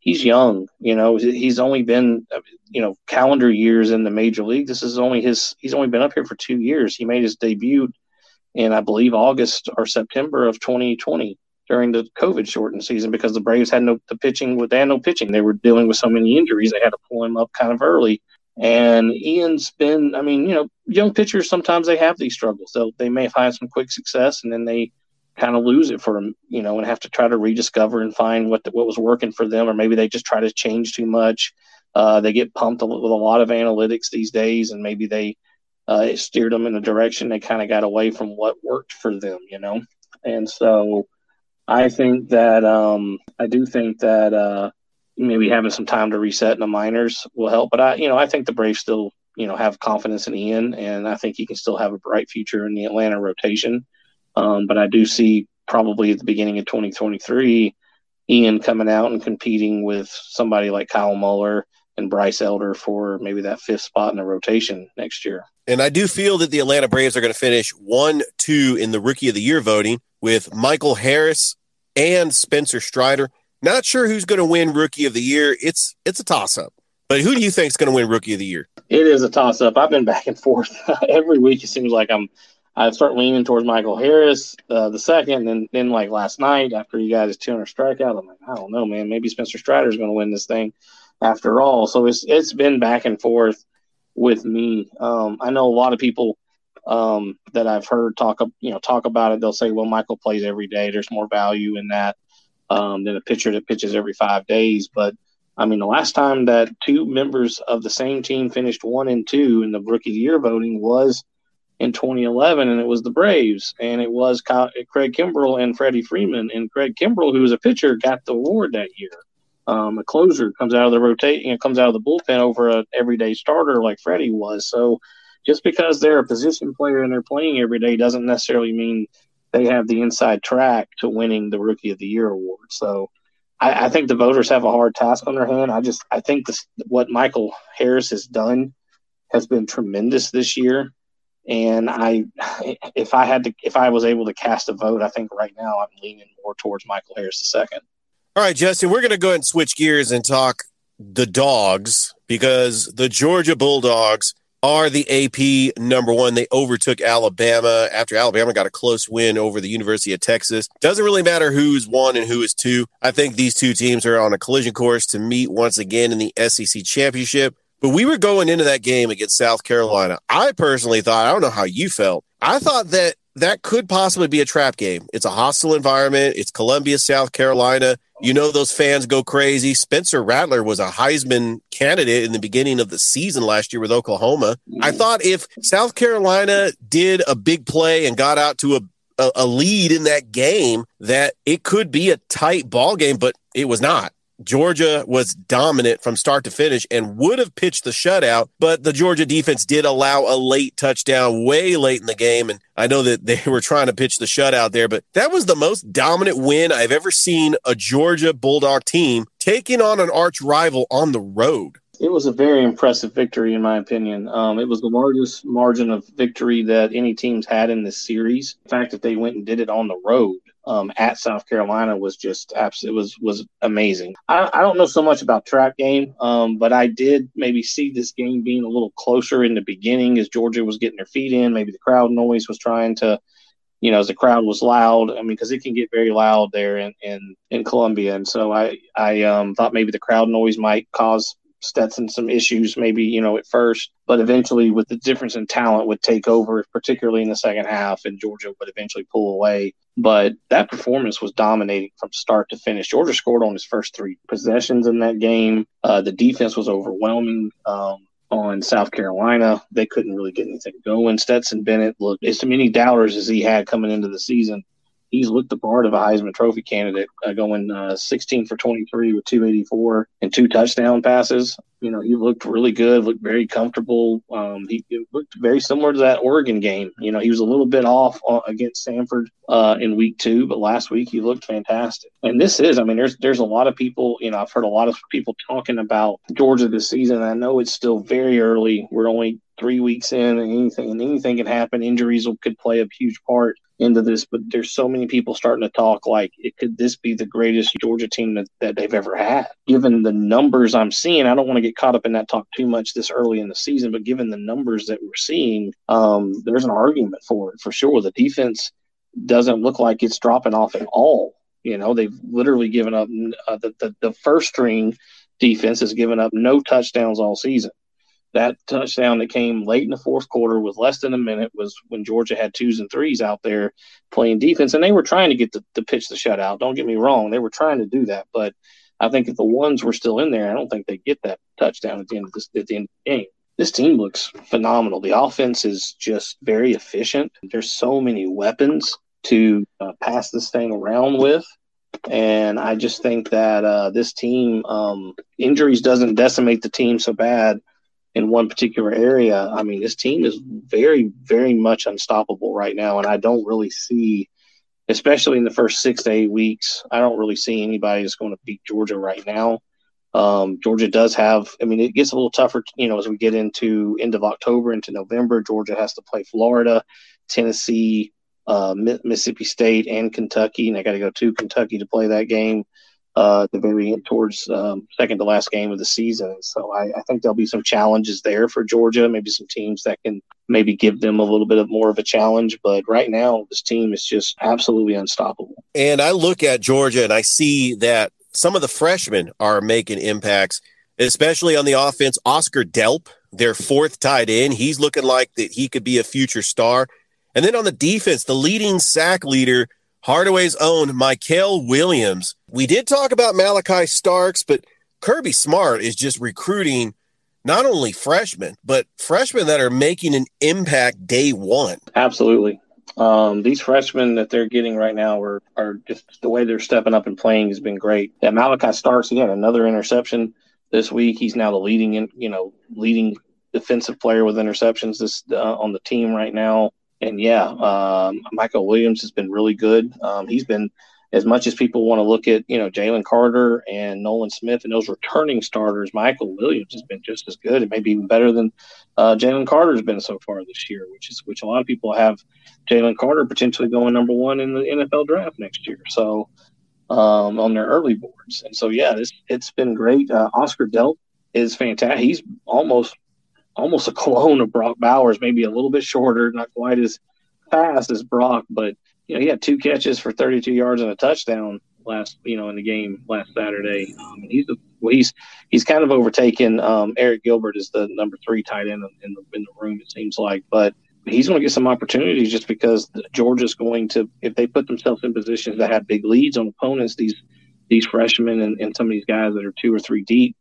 he's young. You know, he's only been you know calendar years in the major league. This is only his. He's only been up here for two years. He made his debut in I believe August or September of 2020 during the COVID shortened season because the Braves had no the pitching. They had no pitching. They were dealing with so many injuries. They had to pull him up kind of early. And Ian's been, I mean, you know, young pitchers sometimes they have these struggles. They'll, they may find some quick success and then they kind of lose it for them, you know, and have to try to rediscover and find what the, what was working for them, or maybe they just try to change too much. Uh, they get pumped with a lot of analytics these days, and maybe they uh, it steered them in a direction they kind of got away from what worked for them, you know. And so I think that um, I do think that uh, maybe having some time to reset in the minors will help. But I, you know, I think the Braves still, you know, have confidence in Ian, and I think he can still have a bright future in the Atlanta rotation. Um, but I do see probably at the beginning of 2023, Ian coming out and competing with somebody like Kyle Muller and Bryce Elder for maybe that fifth spot in the rotation next year. And I do feel that the Atlanta Braves are going to finish one, two in the Rookie of the Year voting with Michael Harris and Spencer Strider. Not sure who's going to win Rookie of the Year. It's it's a toss up. But who do you think is going to win Rookie of the Year? It is a toss up. I've been back and forth every week. It seems like I'm I start leaning towards Michael Harris uh, the second, and then like last night after he got his 200 strikeout, I'm like, I don't know, man. Maybe Spencer Strider is going to win this thing after all. So it's it's been back and forth with me. Um, I know a lot of people um, that I've heard talk, you know, talk about it. They'll say, "Well, Michael plays every day. There's more value in that um, than a pitcher that pitches every five days." But I mean, the last time that two members of the same team finished one and two in the Rookie of the Year voting was in 2011, and it was the Braves, and it was Craig Kimbrel and Freddie Freeman, and Craig Kimbrel, who was a pitcher, got the award that year. Um, a closer comes out of the rotation, you know, comes out of the bullpen over a everyday starter like Freddie was. So just because they're a position player and they're playing every day doesn't necessarily mean they have the inside track to winning the Rookie of the Year award. So I, I think the voters have a hard task on their hand. I just I think this, what Michael Harris has done has been tremendous this year. And I, if I had to, if I was able to cast a vote, I think right now I'm leaning more towards Michael Harris the second. All right, Justin, we're going to go ahead and switch gears and talk the dogs because the Georgia Bulldogs are the AP number one. They overtook Alabama after Alabama got a close win over the University of Texas. Doesn't really matter who's one and who is two. I think these two teams are on a collision course to meet once again in the SEC championship. But we were going into that game against South Carolina. I personally thought, I don't know how you felt. I thought that that could possibly be a trap game. It's a hostile environment. It's Columbia, South Carolina. You know those fans go crazy. Spencer Rattler was a Heisman candidate in the beginning of the season last year with Oklahoma. I mm. thought if South Carolina did a big play and got out to a a, a lead in that game, that it could be a tight ball game, but it was not. Georgia was dominant from start to finish and would have pitched the shutout, but the Georgia defense did allow a late touchdown way late in the game. And I know that they were trying to pitch the shutout there, but that was the most dominant win I've ever seen a Georgia Bulldog team taking on an arch rival on the road. It was a very impressive victory, in my opinion. Um, it was the largest margin of victory that any teams had in this series. In fact, if they went and did it on the road, um, at South Carolina was just absolutely was was amazing. I, I don't know so much about trap game, um, but I did maybe see this game being a little closer in the beginning as Georgia was getting their feet in. Maybe the crowd noise was trying to, you know, as the crowd was loud. I mean, because it can get very loud there in, in in Columbia, and so I I um, thought maybe the crowd noise might cause Stetson some issues, maybe, you know, at first, but eventually with the difference in talent would take over, particularly in the second half, and Georgia would eventually pull away. But that performance was dominating from start to finish. Georgia scored on his first three possessions in that game. Uh, the defense was overwhelming. Um, on South Carolina. They couldn't really get anything going. Stetson Bennett looked as many doubters as he had coming into the season. He's looked the part of a Heisman Trophy candidate, uh, going uh, 16 for 23 with 284 and two touchdown passes. You know, he looked really good, looked very comfortable. Um, he looked very similar to that Oregon game. You know, he was a little bit off uh, against Samford uh, in week two, but last week he looked fantastic. And this is, I mean, there's there's a lot of people. You know, I've heard a lot of people talking about Georgia this season. I know it's still very early. We're only three weeks in, and anything and anything can happen. Injuries could play a huge part into this, but there's so many people starting to talk like it could this be the greatest Georgia team that, that they've ever had. Given the numbers I'm seeing, I don't want to get caught up in that talk too much this early in the season, but given the numbers that we're seeing, um, there's an argument for it for sure. The defense doesn't look like it's dropping off at all. You know, they've literally given up uh, the, the the first string defense has given up no touchdowns all season that touchdown that came late in the fourth quarter with less than a minute was when Georgia had twos and threes out there playing defense, and they were trying to get the, the pitch the shutout. Don't get me wrong, they were trying to do that, but I think if the ones were still in there, I don't think they get that touchdown at the end of this at the end of the game. This team looks phenomenal. The offense is just very efficient. There's so many weapons to uh, pass this thing around with. And I just think that uh, this team, um, injuries doesn't decimate the team so bad in one particular area, I mean, this team is very, very much unstoppable right now. And I don't really see, especially in the first six to eight weeks, I don't really see anybody that's going to beat Georgia right now. Um, Georgia does have, I mean, it gets a little tougher, you know, as we get into end of October into November. Georgia has to play Florida, Tennessee, uh, Mississippi State, and Kentucky, and they got to go to Kentucky to play that game uh, the very end towards um, second to last game of the season. So I, I, think there'll be some challenges there for Georgia, maybe some teams that can maybe give them a little bit of more of a challenge. But right now, this team is just absolutely unstoppable. And I look at Georgia and I see that some of the freshmen are making impacts, especially on the offense. Oscar Delp, their fourth tight end, he's looking like that he could be a future star. And then on the defense, the leading sack leader – Hardaway's own Mykel Williams. We did talk about Malaki Starks, but Kirby Smart is just recruiting not only freshmen, but freshmen that are making an impact day one. Absolutely. Um, these freshmen that they're getting right now are, are just the way they're stepping up and playing has been great. Yeah, Malaki Starks, had another interception this week. He's now the leading, in, you know, leading defensive player with interceptions this uh, on the team right now and yeah, um, Mykel Williams has been really good. Um, he's been as much as people want to look at, you know, Jalen Carter and Nolan Smith and those returning starters, Mykel Williams has been just as good. and maybe even better than uh, Jalen Carter's been so far this year, which is which a lot of people have Jalen Carter potentially going number one in the NFL draft next year. So um, on their early boards, and so yeah, this it's been great. Uh, Oscar Delp is fantastic. He's almost almost a clone of Brock Bowers, maybe a little bit shorter, not quite as fast as Brock, but you know he had two catches for 32 yards and a touchdown last you know in the game last Saturday. Um, he's a, well, he's he's kind of overtaken um, Arik Gilbert as the number three tight end in the in the room. It seems like, but he's going to get some opportunities just because Georgia's going to if they put themselves in positions that have big leads on opponents. These these freshmen and, and some of these guys that are two or three deep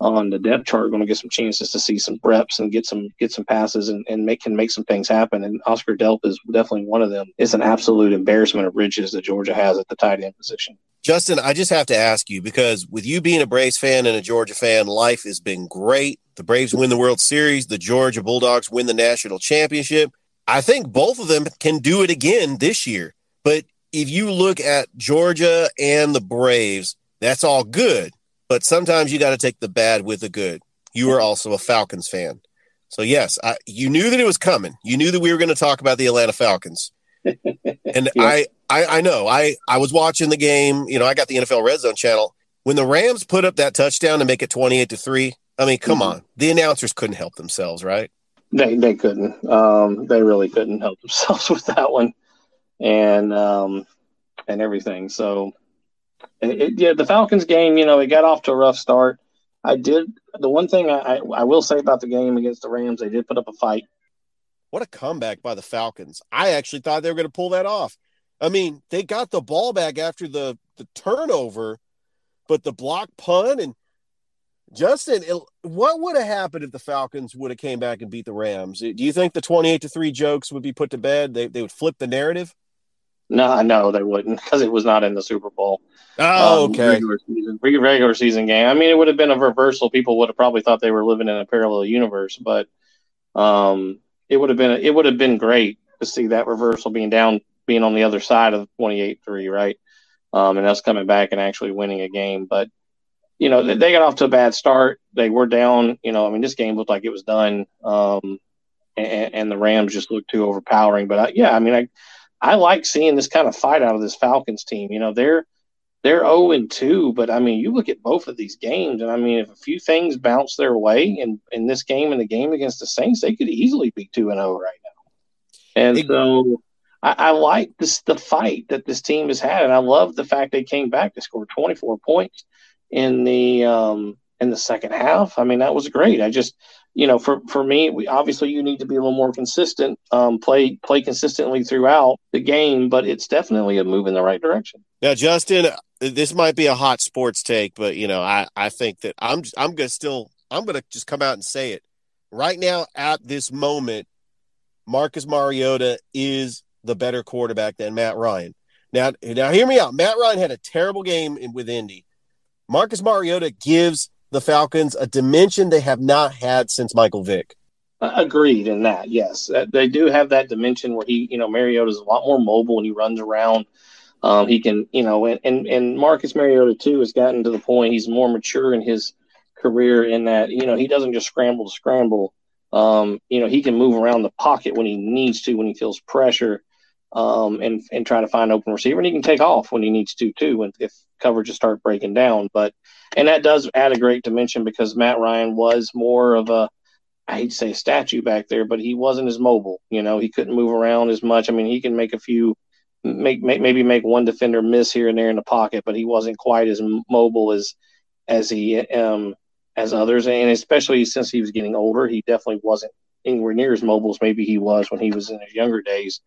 on the depth chart going to get some chances to see some reps and get some get some passes and, and make can make some things happen. And Oscar Delp is definitely one of them. It's an absolute embarrassment of riches that Georgia has at the tight end position. Justin, I just have to ask you because with you being a Braves fan and a Georgia fan, life has been great. The Braves win the World Series, the Georgia Bulldogs win the national championship. I think both of them can do it again this year. But if you look at Georgia and the Braves, that's all good but sometimes you got to take the bad with the good. You are also a Falcons fan. So, yes, I, you knew that it was coming. You knew that we were going to talk about the Atlanta Falcons. and yeah. I, I, I know I, I was watching the game. You know, I got the NFL Red Zone channel. When the Rams put up that touchdown to make it 28 to 3, I mean, come mm-hmm. on. The announcers couldn't help themselves, right? They, they couldn't. Um, they really couldn't help themselves with that one and, um, and everything. So, it, yeah, the Falcons game, you know, it got off to a rough start. I did the one thing I, I will say about the game against the Rams, they did put up a fight. What a comeback by the Falcons! I actually thought they were going to pull that off. I mean, they got the ball back after the the turnover, but the block punt and Justin, what would have happened if the Falcons would have came back and beat the Rams? Do you think the twenty-eight to three jokes would be put to bed? They they would flip the narrative. No, no, they wouldn't because it was not in the Super Bowl. Oh, um, okay. Regular season, regular season game. I mean, it would have been a reversal. People would have probably thought they were living in a parallel universe, but um, it would have been it would have been great to see that reversal being down, being on the other side of twenty-eight three, right? Um, and us coming back and actually winning a game. But you know, they got off to a bad start. They were down. You know, I mean, this game looked like it was done. Um, and, and the Rams just looked too overpowering. But I, yeah, I mean, I I like seeing this kind of fight out of this Falcons team. You know, they're they're 0 and 2, but I mean, you look at both of these games, and I mean, if a few things bounce their way in, in this game and the game against the Saints, they could easily be 2 and 0 right now. And so I, I, like this the fight that this team has had, and I love the fact they came back to score 24 points in the um, in the second half. I mean, that was great. I just, you know, for for me, we obviously you need to be a little more consistent, um, play play consistently throughout the game, but it's definitely a move in the right direction. Now, Justin, this might be a hot sports take, but you know, I I think that I'm I'm gonna still I'm gonna just come out and say it right now at this moment. Marcus Mariota is the better quarterback than Matt Ryan. Now, now hear me out. Matt Ryan had a terrible game in, with Indy. Marcus Mariota gives the Falcons a dimension they have not had since Michael Vick. Agreed in that, yes. They do have that dimension where he, you know, Mariota is a lot more mobile and he runs around. Um, he can, you know, and, and, and Marcus Mariota, too, has gotten to the point he's more mature in his career in that, you know, he doesn't just scramble to scramble. Um, you know, he can move around the pocket when he needs to, when he feels pressure um, and and try to find open receiver. And he can take off when he needs to too, when, if coverages start breaking down. But and that does add a great dimension because Matt Ryan was more of a I hate to say statue back there, but he wasn't as mobile. You know, he couldn't move around as much. I mean, he can make a few, make, make maybe make one defender miss here and there in the pocket, but he wasn't quite as mobile as as he um as others, and especially since he was getting older, he definitely wasn't anywhere near as mobile as maybe he was when he was in his younger days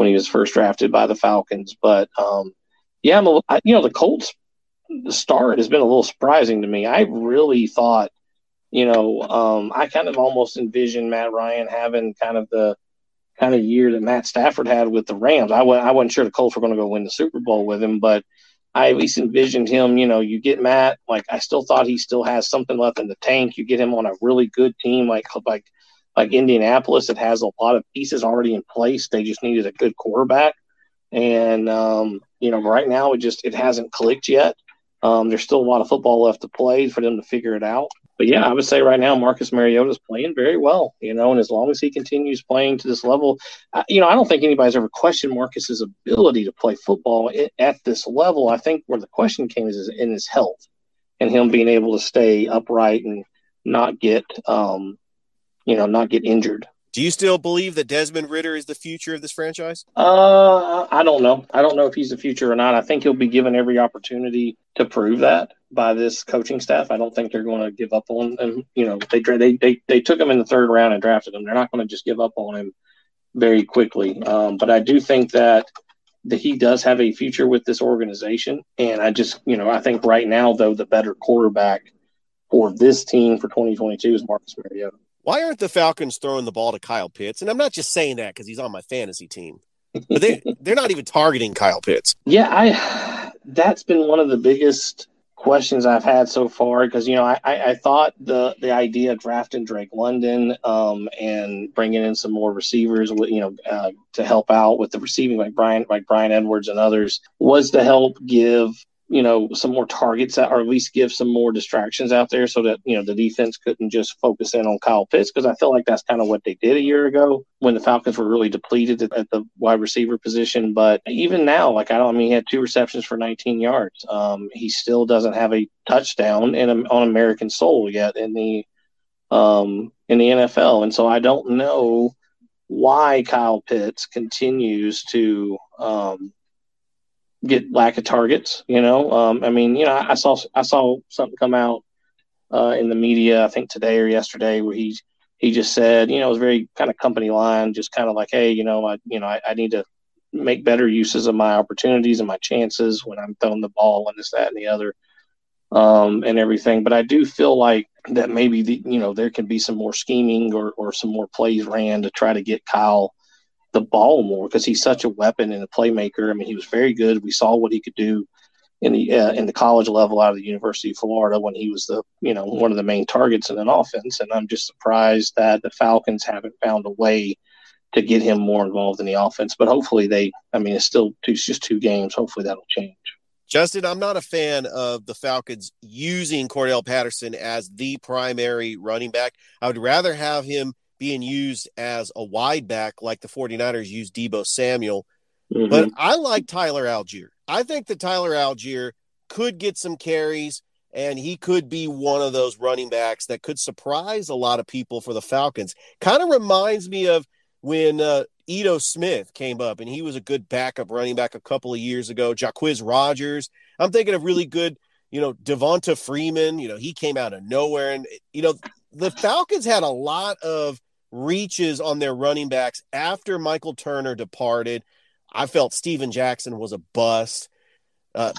when he was first drafted by the Falcons. But um, yeah, I'm a, I, you know the Colts start has been a little surprising to me. I really thought, you know, um, I kind of almost envisioned Matt Ryan having kind of the kind of year that Matt Stafford had with the Rams. I w- I wasn't sure the Colts were going to go win the Super Bowl with him, but I at least envisioned him. You know, you get Matt. Like I still thought he still has something left in the tank. You get him on a really good team, like like like Indianapolis, it has a lot of pieces already in place. They just needed a good quarterback, and um, you know, right now it just it hasn't clicked yet. Um, there's still a lot of football left to play for them to figure it out. But yeah, I would say right now Marcus Mariota is playing very well. You know, and as long as he continues playing to this level, uh, you know, I don't think anybody's ever questioned Marcus's ability to play football at this level. I think where the question came is in his health and him being able to stay upright and not get um, you know, not get injured. Do you still believe that Desmond Ridder is the future of this franchise? Uh, I don't know. I don't know if he's the future or not. I think he'll be given every opportunity to prove that by this coaching staff. I don't think they're going to give up on him. You know, they they they they took him in the third round and drafted him. They're not going to just give up on him very quickly. Um, but I do think that that he does have a future with this organization. And I just, you know, I think right now though the better quarterback for this team for 2022 is Marcus Mariota. Why aren't the Falcons throwing the ball to Kyle Pitts? And I'm not just saying that because he's on my fantasy team, but they they're not even targeting Kyle Pitts. Yeah, I that's been one of the biggest questions I've had so far because you know I, I, thought the the idea of drafting Drake London um, and bringing in some more receivers with you know uh, to help out with the receiving like Brian like Bryan Edwards and others was to help give you know, some more targets or at least give some more distractions out there so that, you know, the defense couldn't just focus in on Kyle Pitts because I feel like that's kind of what they did a year ago when the Falcons were really depleted at the wide receiver position. But even now, like I don't I mean he had two receptions for 19 yards. Um, he still doesn't have a touchdown in on American soul yet in the um, in the NFL. And so I don't know why Kyle Pitts continues to um, get lack of targets. You know, um, I mean, you know, I, saw I saw something come out uh, in the media, I think today or yesterday, where he he just said, you know, it was very kind of company line, just kind of like, hey, you know, I you know, I, I need to make better uses of my opportunities and my chances when I'm throwing the ball and this, that, and the other. um, and everything. But I do feel like that maybe the you know there can be some more scheming or or some more plays ran to try to get Kyle the ball more because he's such a weapon and a playmaker. I mean, he was very good. We saw what he could do in the uh, in the college level out of the University of Florida when he was the you know one of the main targets in an offense. And I'm just surprised that the Falcons haven't found a way to get him more involved in the offense. But hopefully they. I mean, it's still two, it's just two games. Hopefully that'll change. Justin, I'm not a fan of the Falcons using Cordarrelle Patterson as the primary running back. I would rather have him being used as a wide back like the 49ers use Deebo Samuel. Mm-hmm. But I like Tyler Allgeier. I think that Tyler Allgeier could get some carries and he could be one of those running backs that could surprise a lot of people for the Falcons. Kind of reminds me of when uh, Ito Smith came up and he was a good backup running back a couple of years ago. Jacquizz Rogers. I'm thinking of really good, you know, Devonta Freeman. You know, he came out of nowhere. And, you know, the Falcons had a lot of reaches on their running backs after Michael Turner departed. I felt Steven Jackson was a bust. Uh,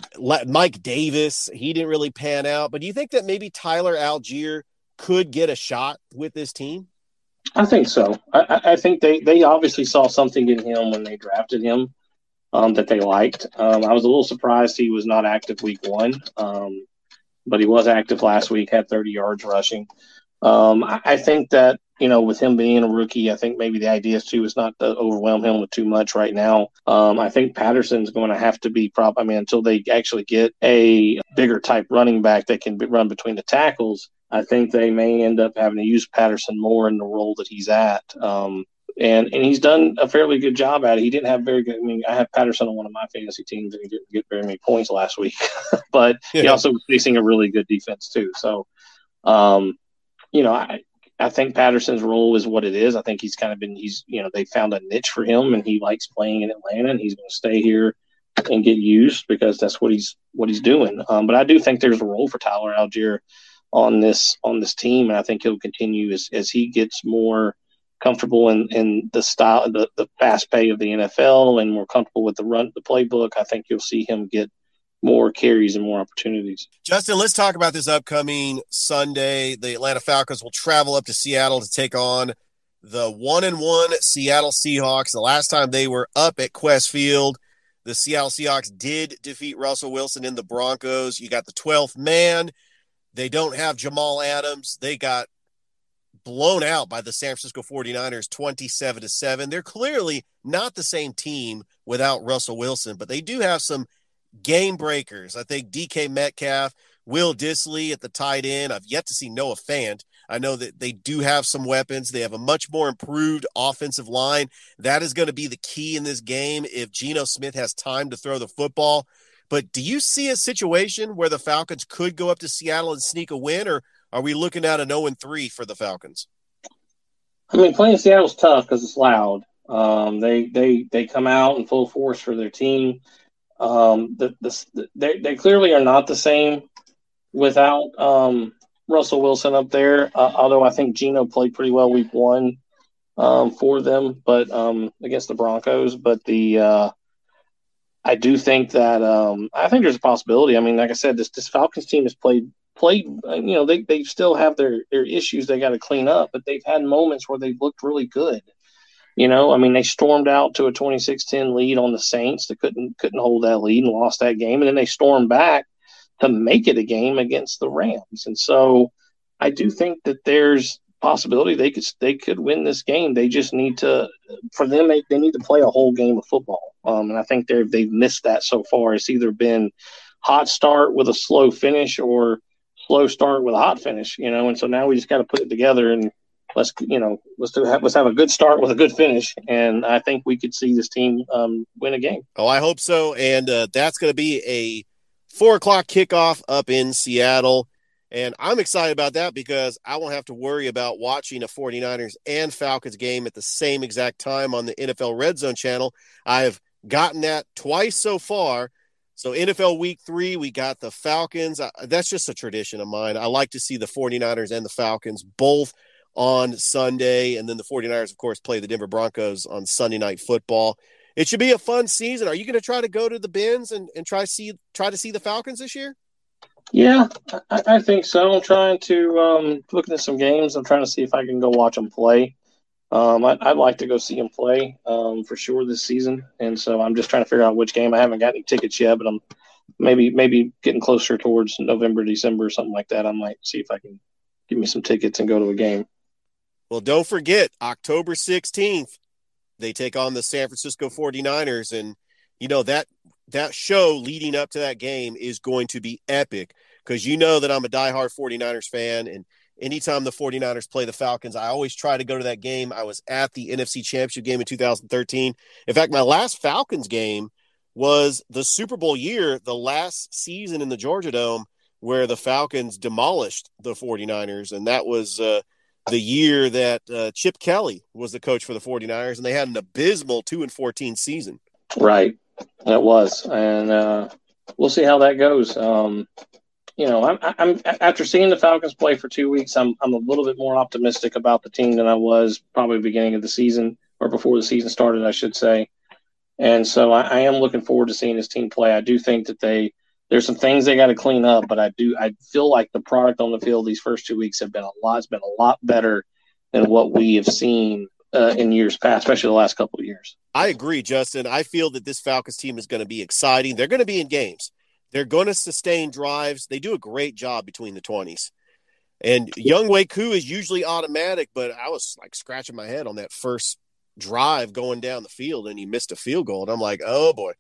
Mike Davis, he didn't really pan out. But do you think that maybe Tyler Allgeier could get a shot with this team? I think so. I, I think they, they obviously saw something in him when they drafted him um, that they liked. Um, I was a little surprised he was not active week one, um, but he was active last week, had 30 yards rushing. Um, I, I, think that you know, with him being a rookie, I think maybe the idea is too is not to overwhelm him with too much right now. Um, I think Patterson's going to have to be prop. I mean, until they actually get a bigger type running back that can be, run between the tackles, I think they may end up having to use Patterson more in the role that he's at. Um, and and he's done a fairly good job at it. He didn't have very good. I mean, I have Patterson on one of my fantasy teams, and he didn't get very many points last week. but yeah. he also was facing a really good defense too. So, um, you know, I I think Patterson's role is what it is. I think he's kind of been he's you know they found a niche for him and he likes playing in Atlanta and he's going to stay here and get used because that's what he's what he's doing. Um, but I do think there's a role for Tyler Allgeier on this on this team and I think he'll continue as as he gets more comfortable in, in the style the, the fast pay of the NFL and more comfortable with the run the playbook. I think you'll see him get more carries and more opportunities. Justin, let's talk about this upcoming Sunday. The Atlanta Falcons will travel up to Seattle to take on the one and one Seattle Seahawks. The last time they were up at Qwest Field, the Seattle Seahawks did defeat Russell Wilson in the Broncos. You got the 12th man. They don't have Jamal Adams. They got blown out by the San Francisco 49ers 27 to 7. They're clearly not the same team without Russell Wilson, but they do have some game breakers. I think DK Metcalf, Will Dissly at the tight end. I've yet to see Noah Fant. I know that they do have some weapons. They have a much more improved offensive line. That is going to be the key in this game if Geno Smith has time to throw the football. But do you see a situation where the Falcons could go up to Seattle and sneak a win, or are we looking at an 0 3 for the Falcons? I mean, playing Seattle's tough because it's loud. Um, they they they come out in full force for their team. Um, the, the, they, they clearly are not the same without um, Russell Wilson up there. Uh, although I think Geno played pretty well week one um, for them, but um, against the Broncos. But the uh, I do think that um, I think there's a possibility. I mean, like I said, this this Falcons team has played played. You know, they they still have their their issues they got to clean up, but they've had moments where they've looked really good. You know, I mean, they stormed out to a 26-10 lead on the Saints. They couldn't couldn't hold that lead and lost that game, and then they stormed back to make it a game against the Rams. And so, I do think that there's possibility they could they could win this game. They just need to, for them, they, they need to play a whole game of football. Um, and I think they've they've missed that so far. It's either been hot start with a slow finish or slow start with a hot finish. You know, and so now we just got to put it together and let's you know let's do have, let's have a good start with a good finish, and I think we could see this team um, win a game. Oh, I hope so, and uh, that's going to be a four o'clock kickoff up in Seattle. And I'm excited about that because I won't have to worry about watching a 49ers and Falcons game at the same exact time on the NFL Red Zone channel. I've gotten that twice so far. So, NFL week three, we got the Falcons. That's just a tradition of mine. I like to see the 49ers and the Falcons both on Sunday. And then the 49ers, of course, play the Denver Broncos on Sunday night football. It should be a fun season. Are you going to try to go to the bins and, and try see try to see the Falcons this year? Yeah, I, I think so. I'm trying to um, looking at some games. I'm trying to see if I can go watch them play. Um, I, would like to go see them play um, for sure this season, and so I'm just trying to figure out which game. I haven't got any tickets yet, but I'm maybe maybe getting closer towards November, December, something like that. I might see if I can give me some tickets and go to a game. Well, don't forget October 16th, they take on the San Francisco 49ers and you know that that show leading up to that game is going to be epic because you know that I'm a diehard 49ers fan and anytime the 49ers play the Falcons, I always try to go to that game. I was at the NFC Championship game in 2013. In fact, my last Falcons game was the Super Bowl year, the last season in the Georgia Dome where the Falcons demolished the 49ers and that was uh, the year that uh, Chip Kelly was the coach for the 49ers and they had an abysmal 2 and 14 season. Right. It was. And uh, we'll see how that goes. Um, you know, I'm, I'm after seeing the Falcons play for two weeks, I'm I'm a little bit more optimistic about the team than I was probably beginning of the season or before the season started, I should say. And so I, I am looking forward to seeing this team play. I do think that they there's some things they got to clean up, but I do I feel like the product on the field these first two weeks have been a lot. It's been a lot better than what we have seen uh, in years past, especially the last couple of years. I agree, Justin. I feel that this Falcons team is going to be exciting. They're going to be in games. They're going to sustain drives. They do a great job between the 20s. And Younghoe Koo is usually automatic, but I was like scratching my head on that first drive going down the field and he missed a field goal. And I'm like, oh boy,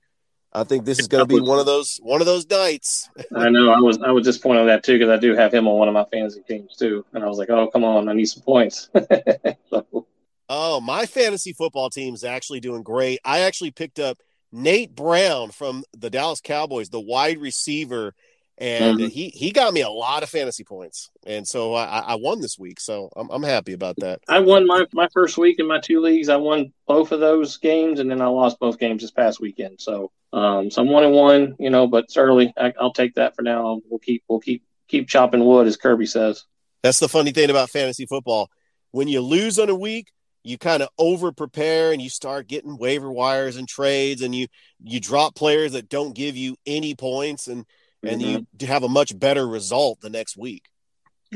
I think this is going to be one of those one of those nights. I know. I was I was disappointed on that too because I do have him on one of my fantasy teams too, and I was like, oh come on, I need some points. so. Oh, my fantasy football team is actually doing great. I actually picked up Nate Brown from the Dallas Cowboys, the wide receiver, and mm-hmm. he he got me a lot of fantasy points, and so I, I won this week. So I'm I'm happy about that. I won my my first week in my two leagues. I won both of those games, and then I lost both games this past weekend. So um, so I'm one and one, you know, but certainly. I, I'll take that for now. We'll keep we'll keep keep chopping wood, as Kirby says. That's the funny thing about fantasy football. When you lose on a week, you kind of over prepare and you start getting waiver wires and trades and you you drop players that don't give you any points and and mm-hmm. you have a much better result the next week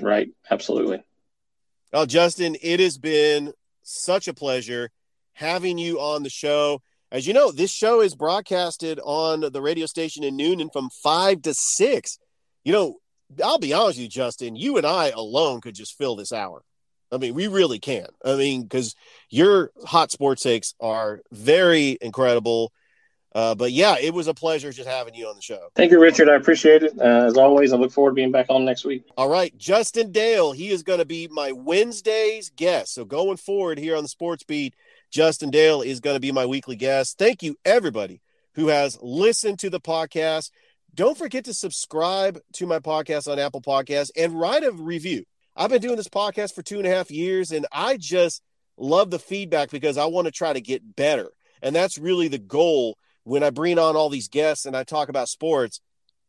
right absolutely well justin it has been such a pleasure having you on the show as you know this show is broadcasted on the radio station in noon and from 5 to 6 you know i'll be honest with you justin you and i alone could just fill this hour I mean, we really can. I mean, because your hot sports takes are very incredible. Uh, but yeah, it was a pleasure just having you on the show. Thank you, Richard. I appreciate it. Uh, as always, I look forward to being back on next week. All right. Justin Dale, he is going to be my Wednesday's guest. So going forward here on the Sports Beat, Justin Dale is going to be my weekly guest. Thank you, everybody who has listened to the podcast. Don't forget to subscribe to my podcast on Apple Podcasts and write a review. I've been doing this podcast for two and a half years, and I just love the feedback because I want to try to get better. And that's really the goal when I bring on all these guests and I talk about sports.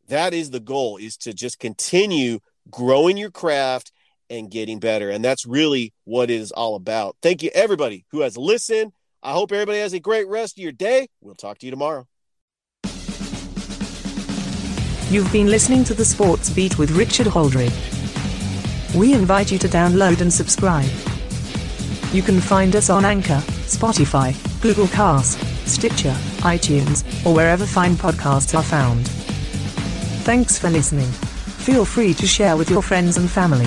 That is the goal is to just continue growing your craft and getting better. And that's really what it is all about. Thank you, everybody who has listened. I hope everybody has a great rest of your day. We'll talk to you tomorrow. You've been listening to the Sports Beat with Richard Holdridge. We invite you to download and subscribe. You can find us on Anchor, Spotify, Google Cast, Stitcher, iTunes, or wherever fine podcasts are found. Thanks for listening. Feel free to share with your friends and family.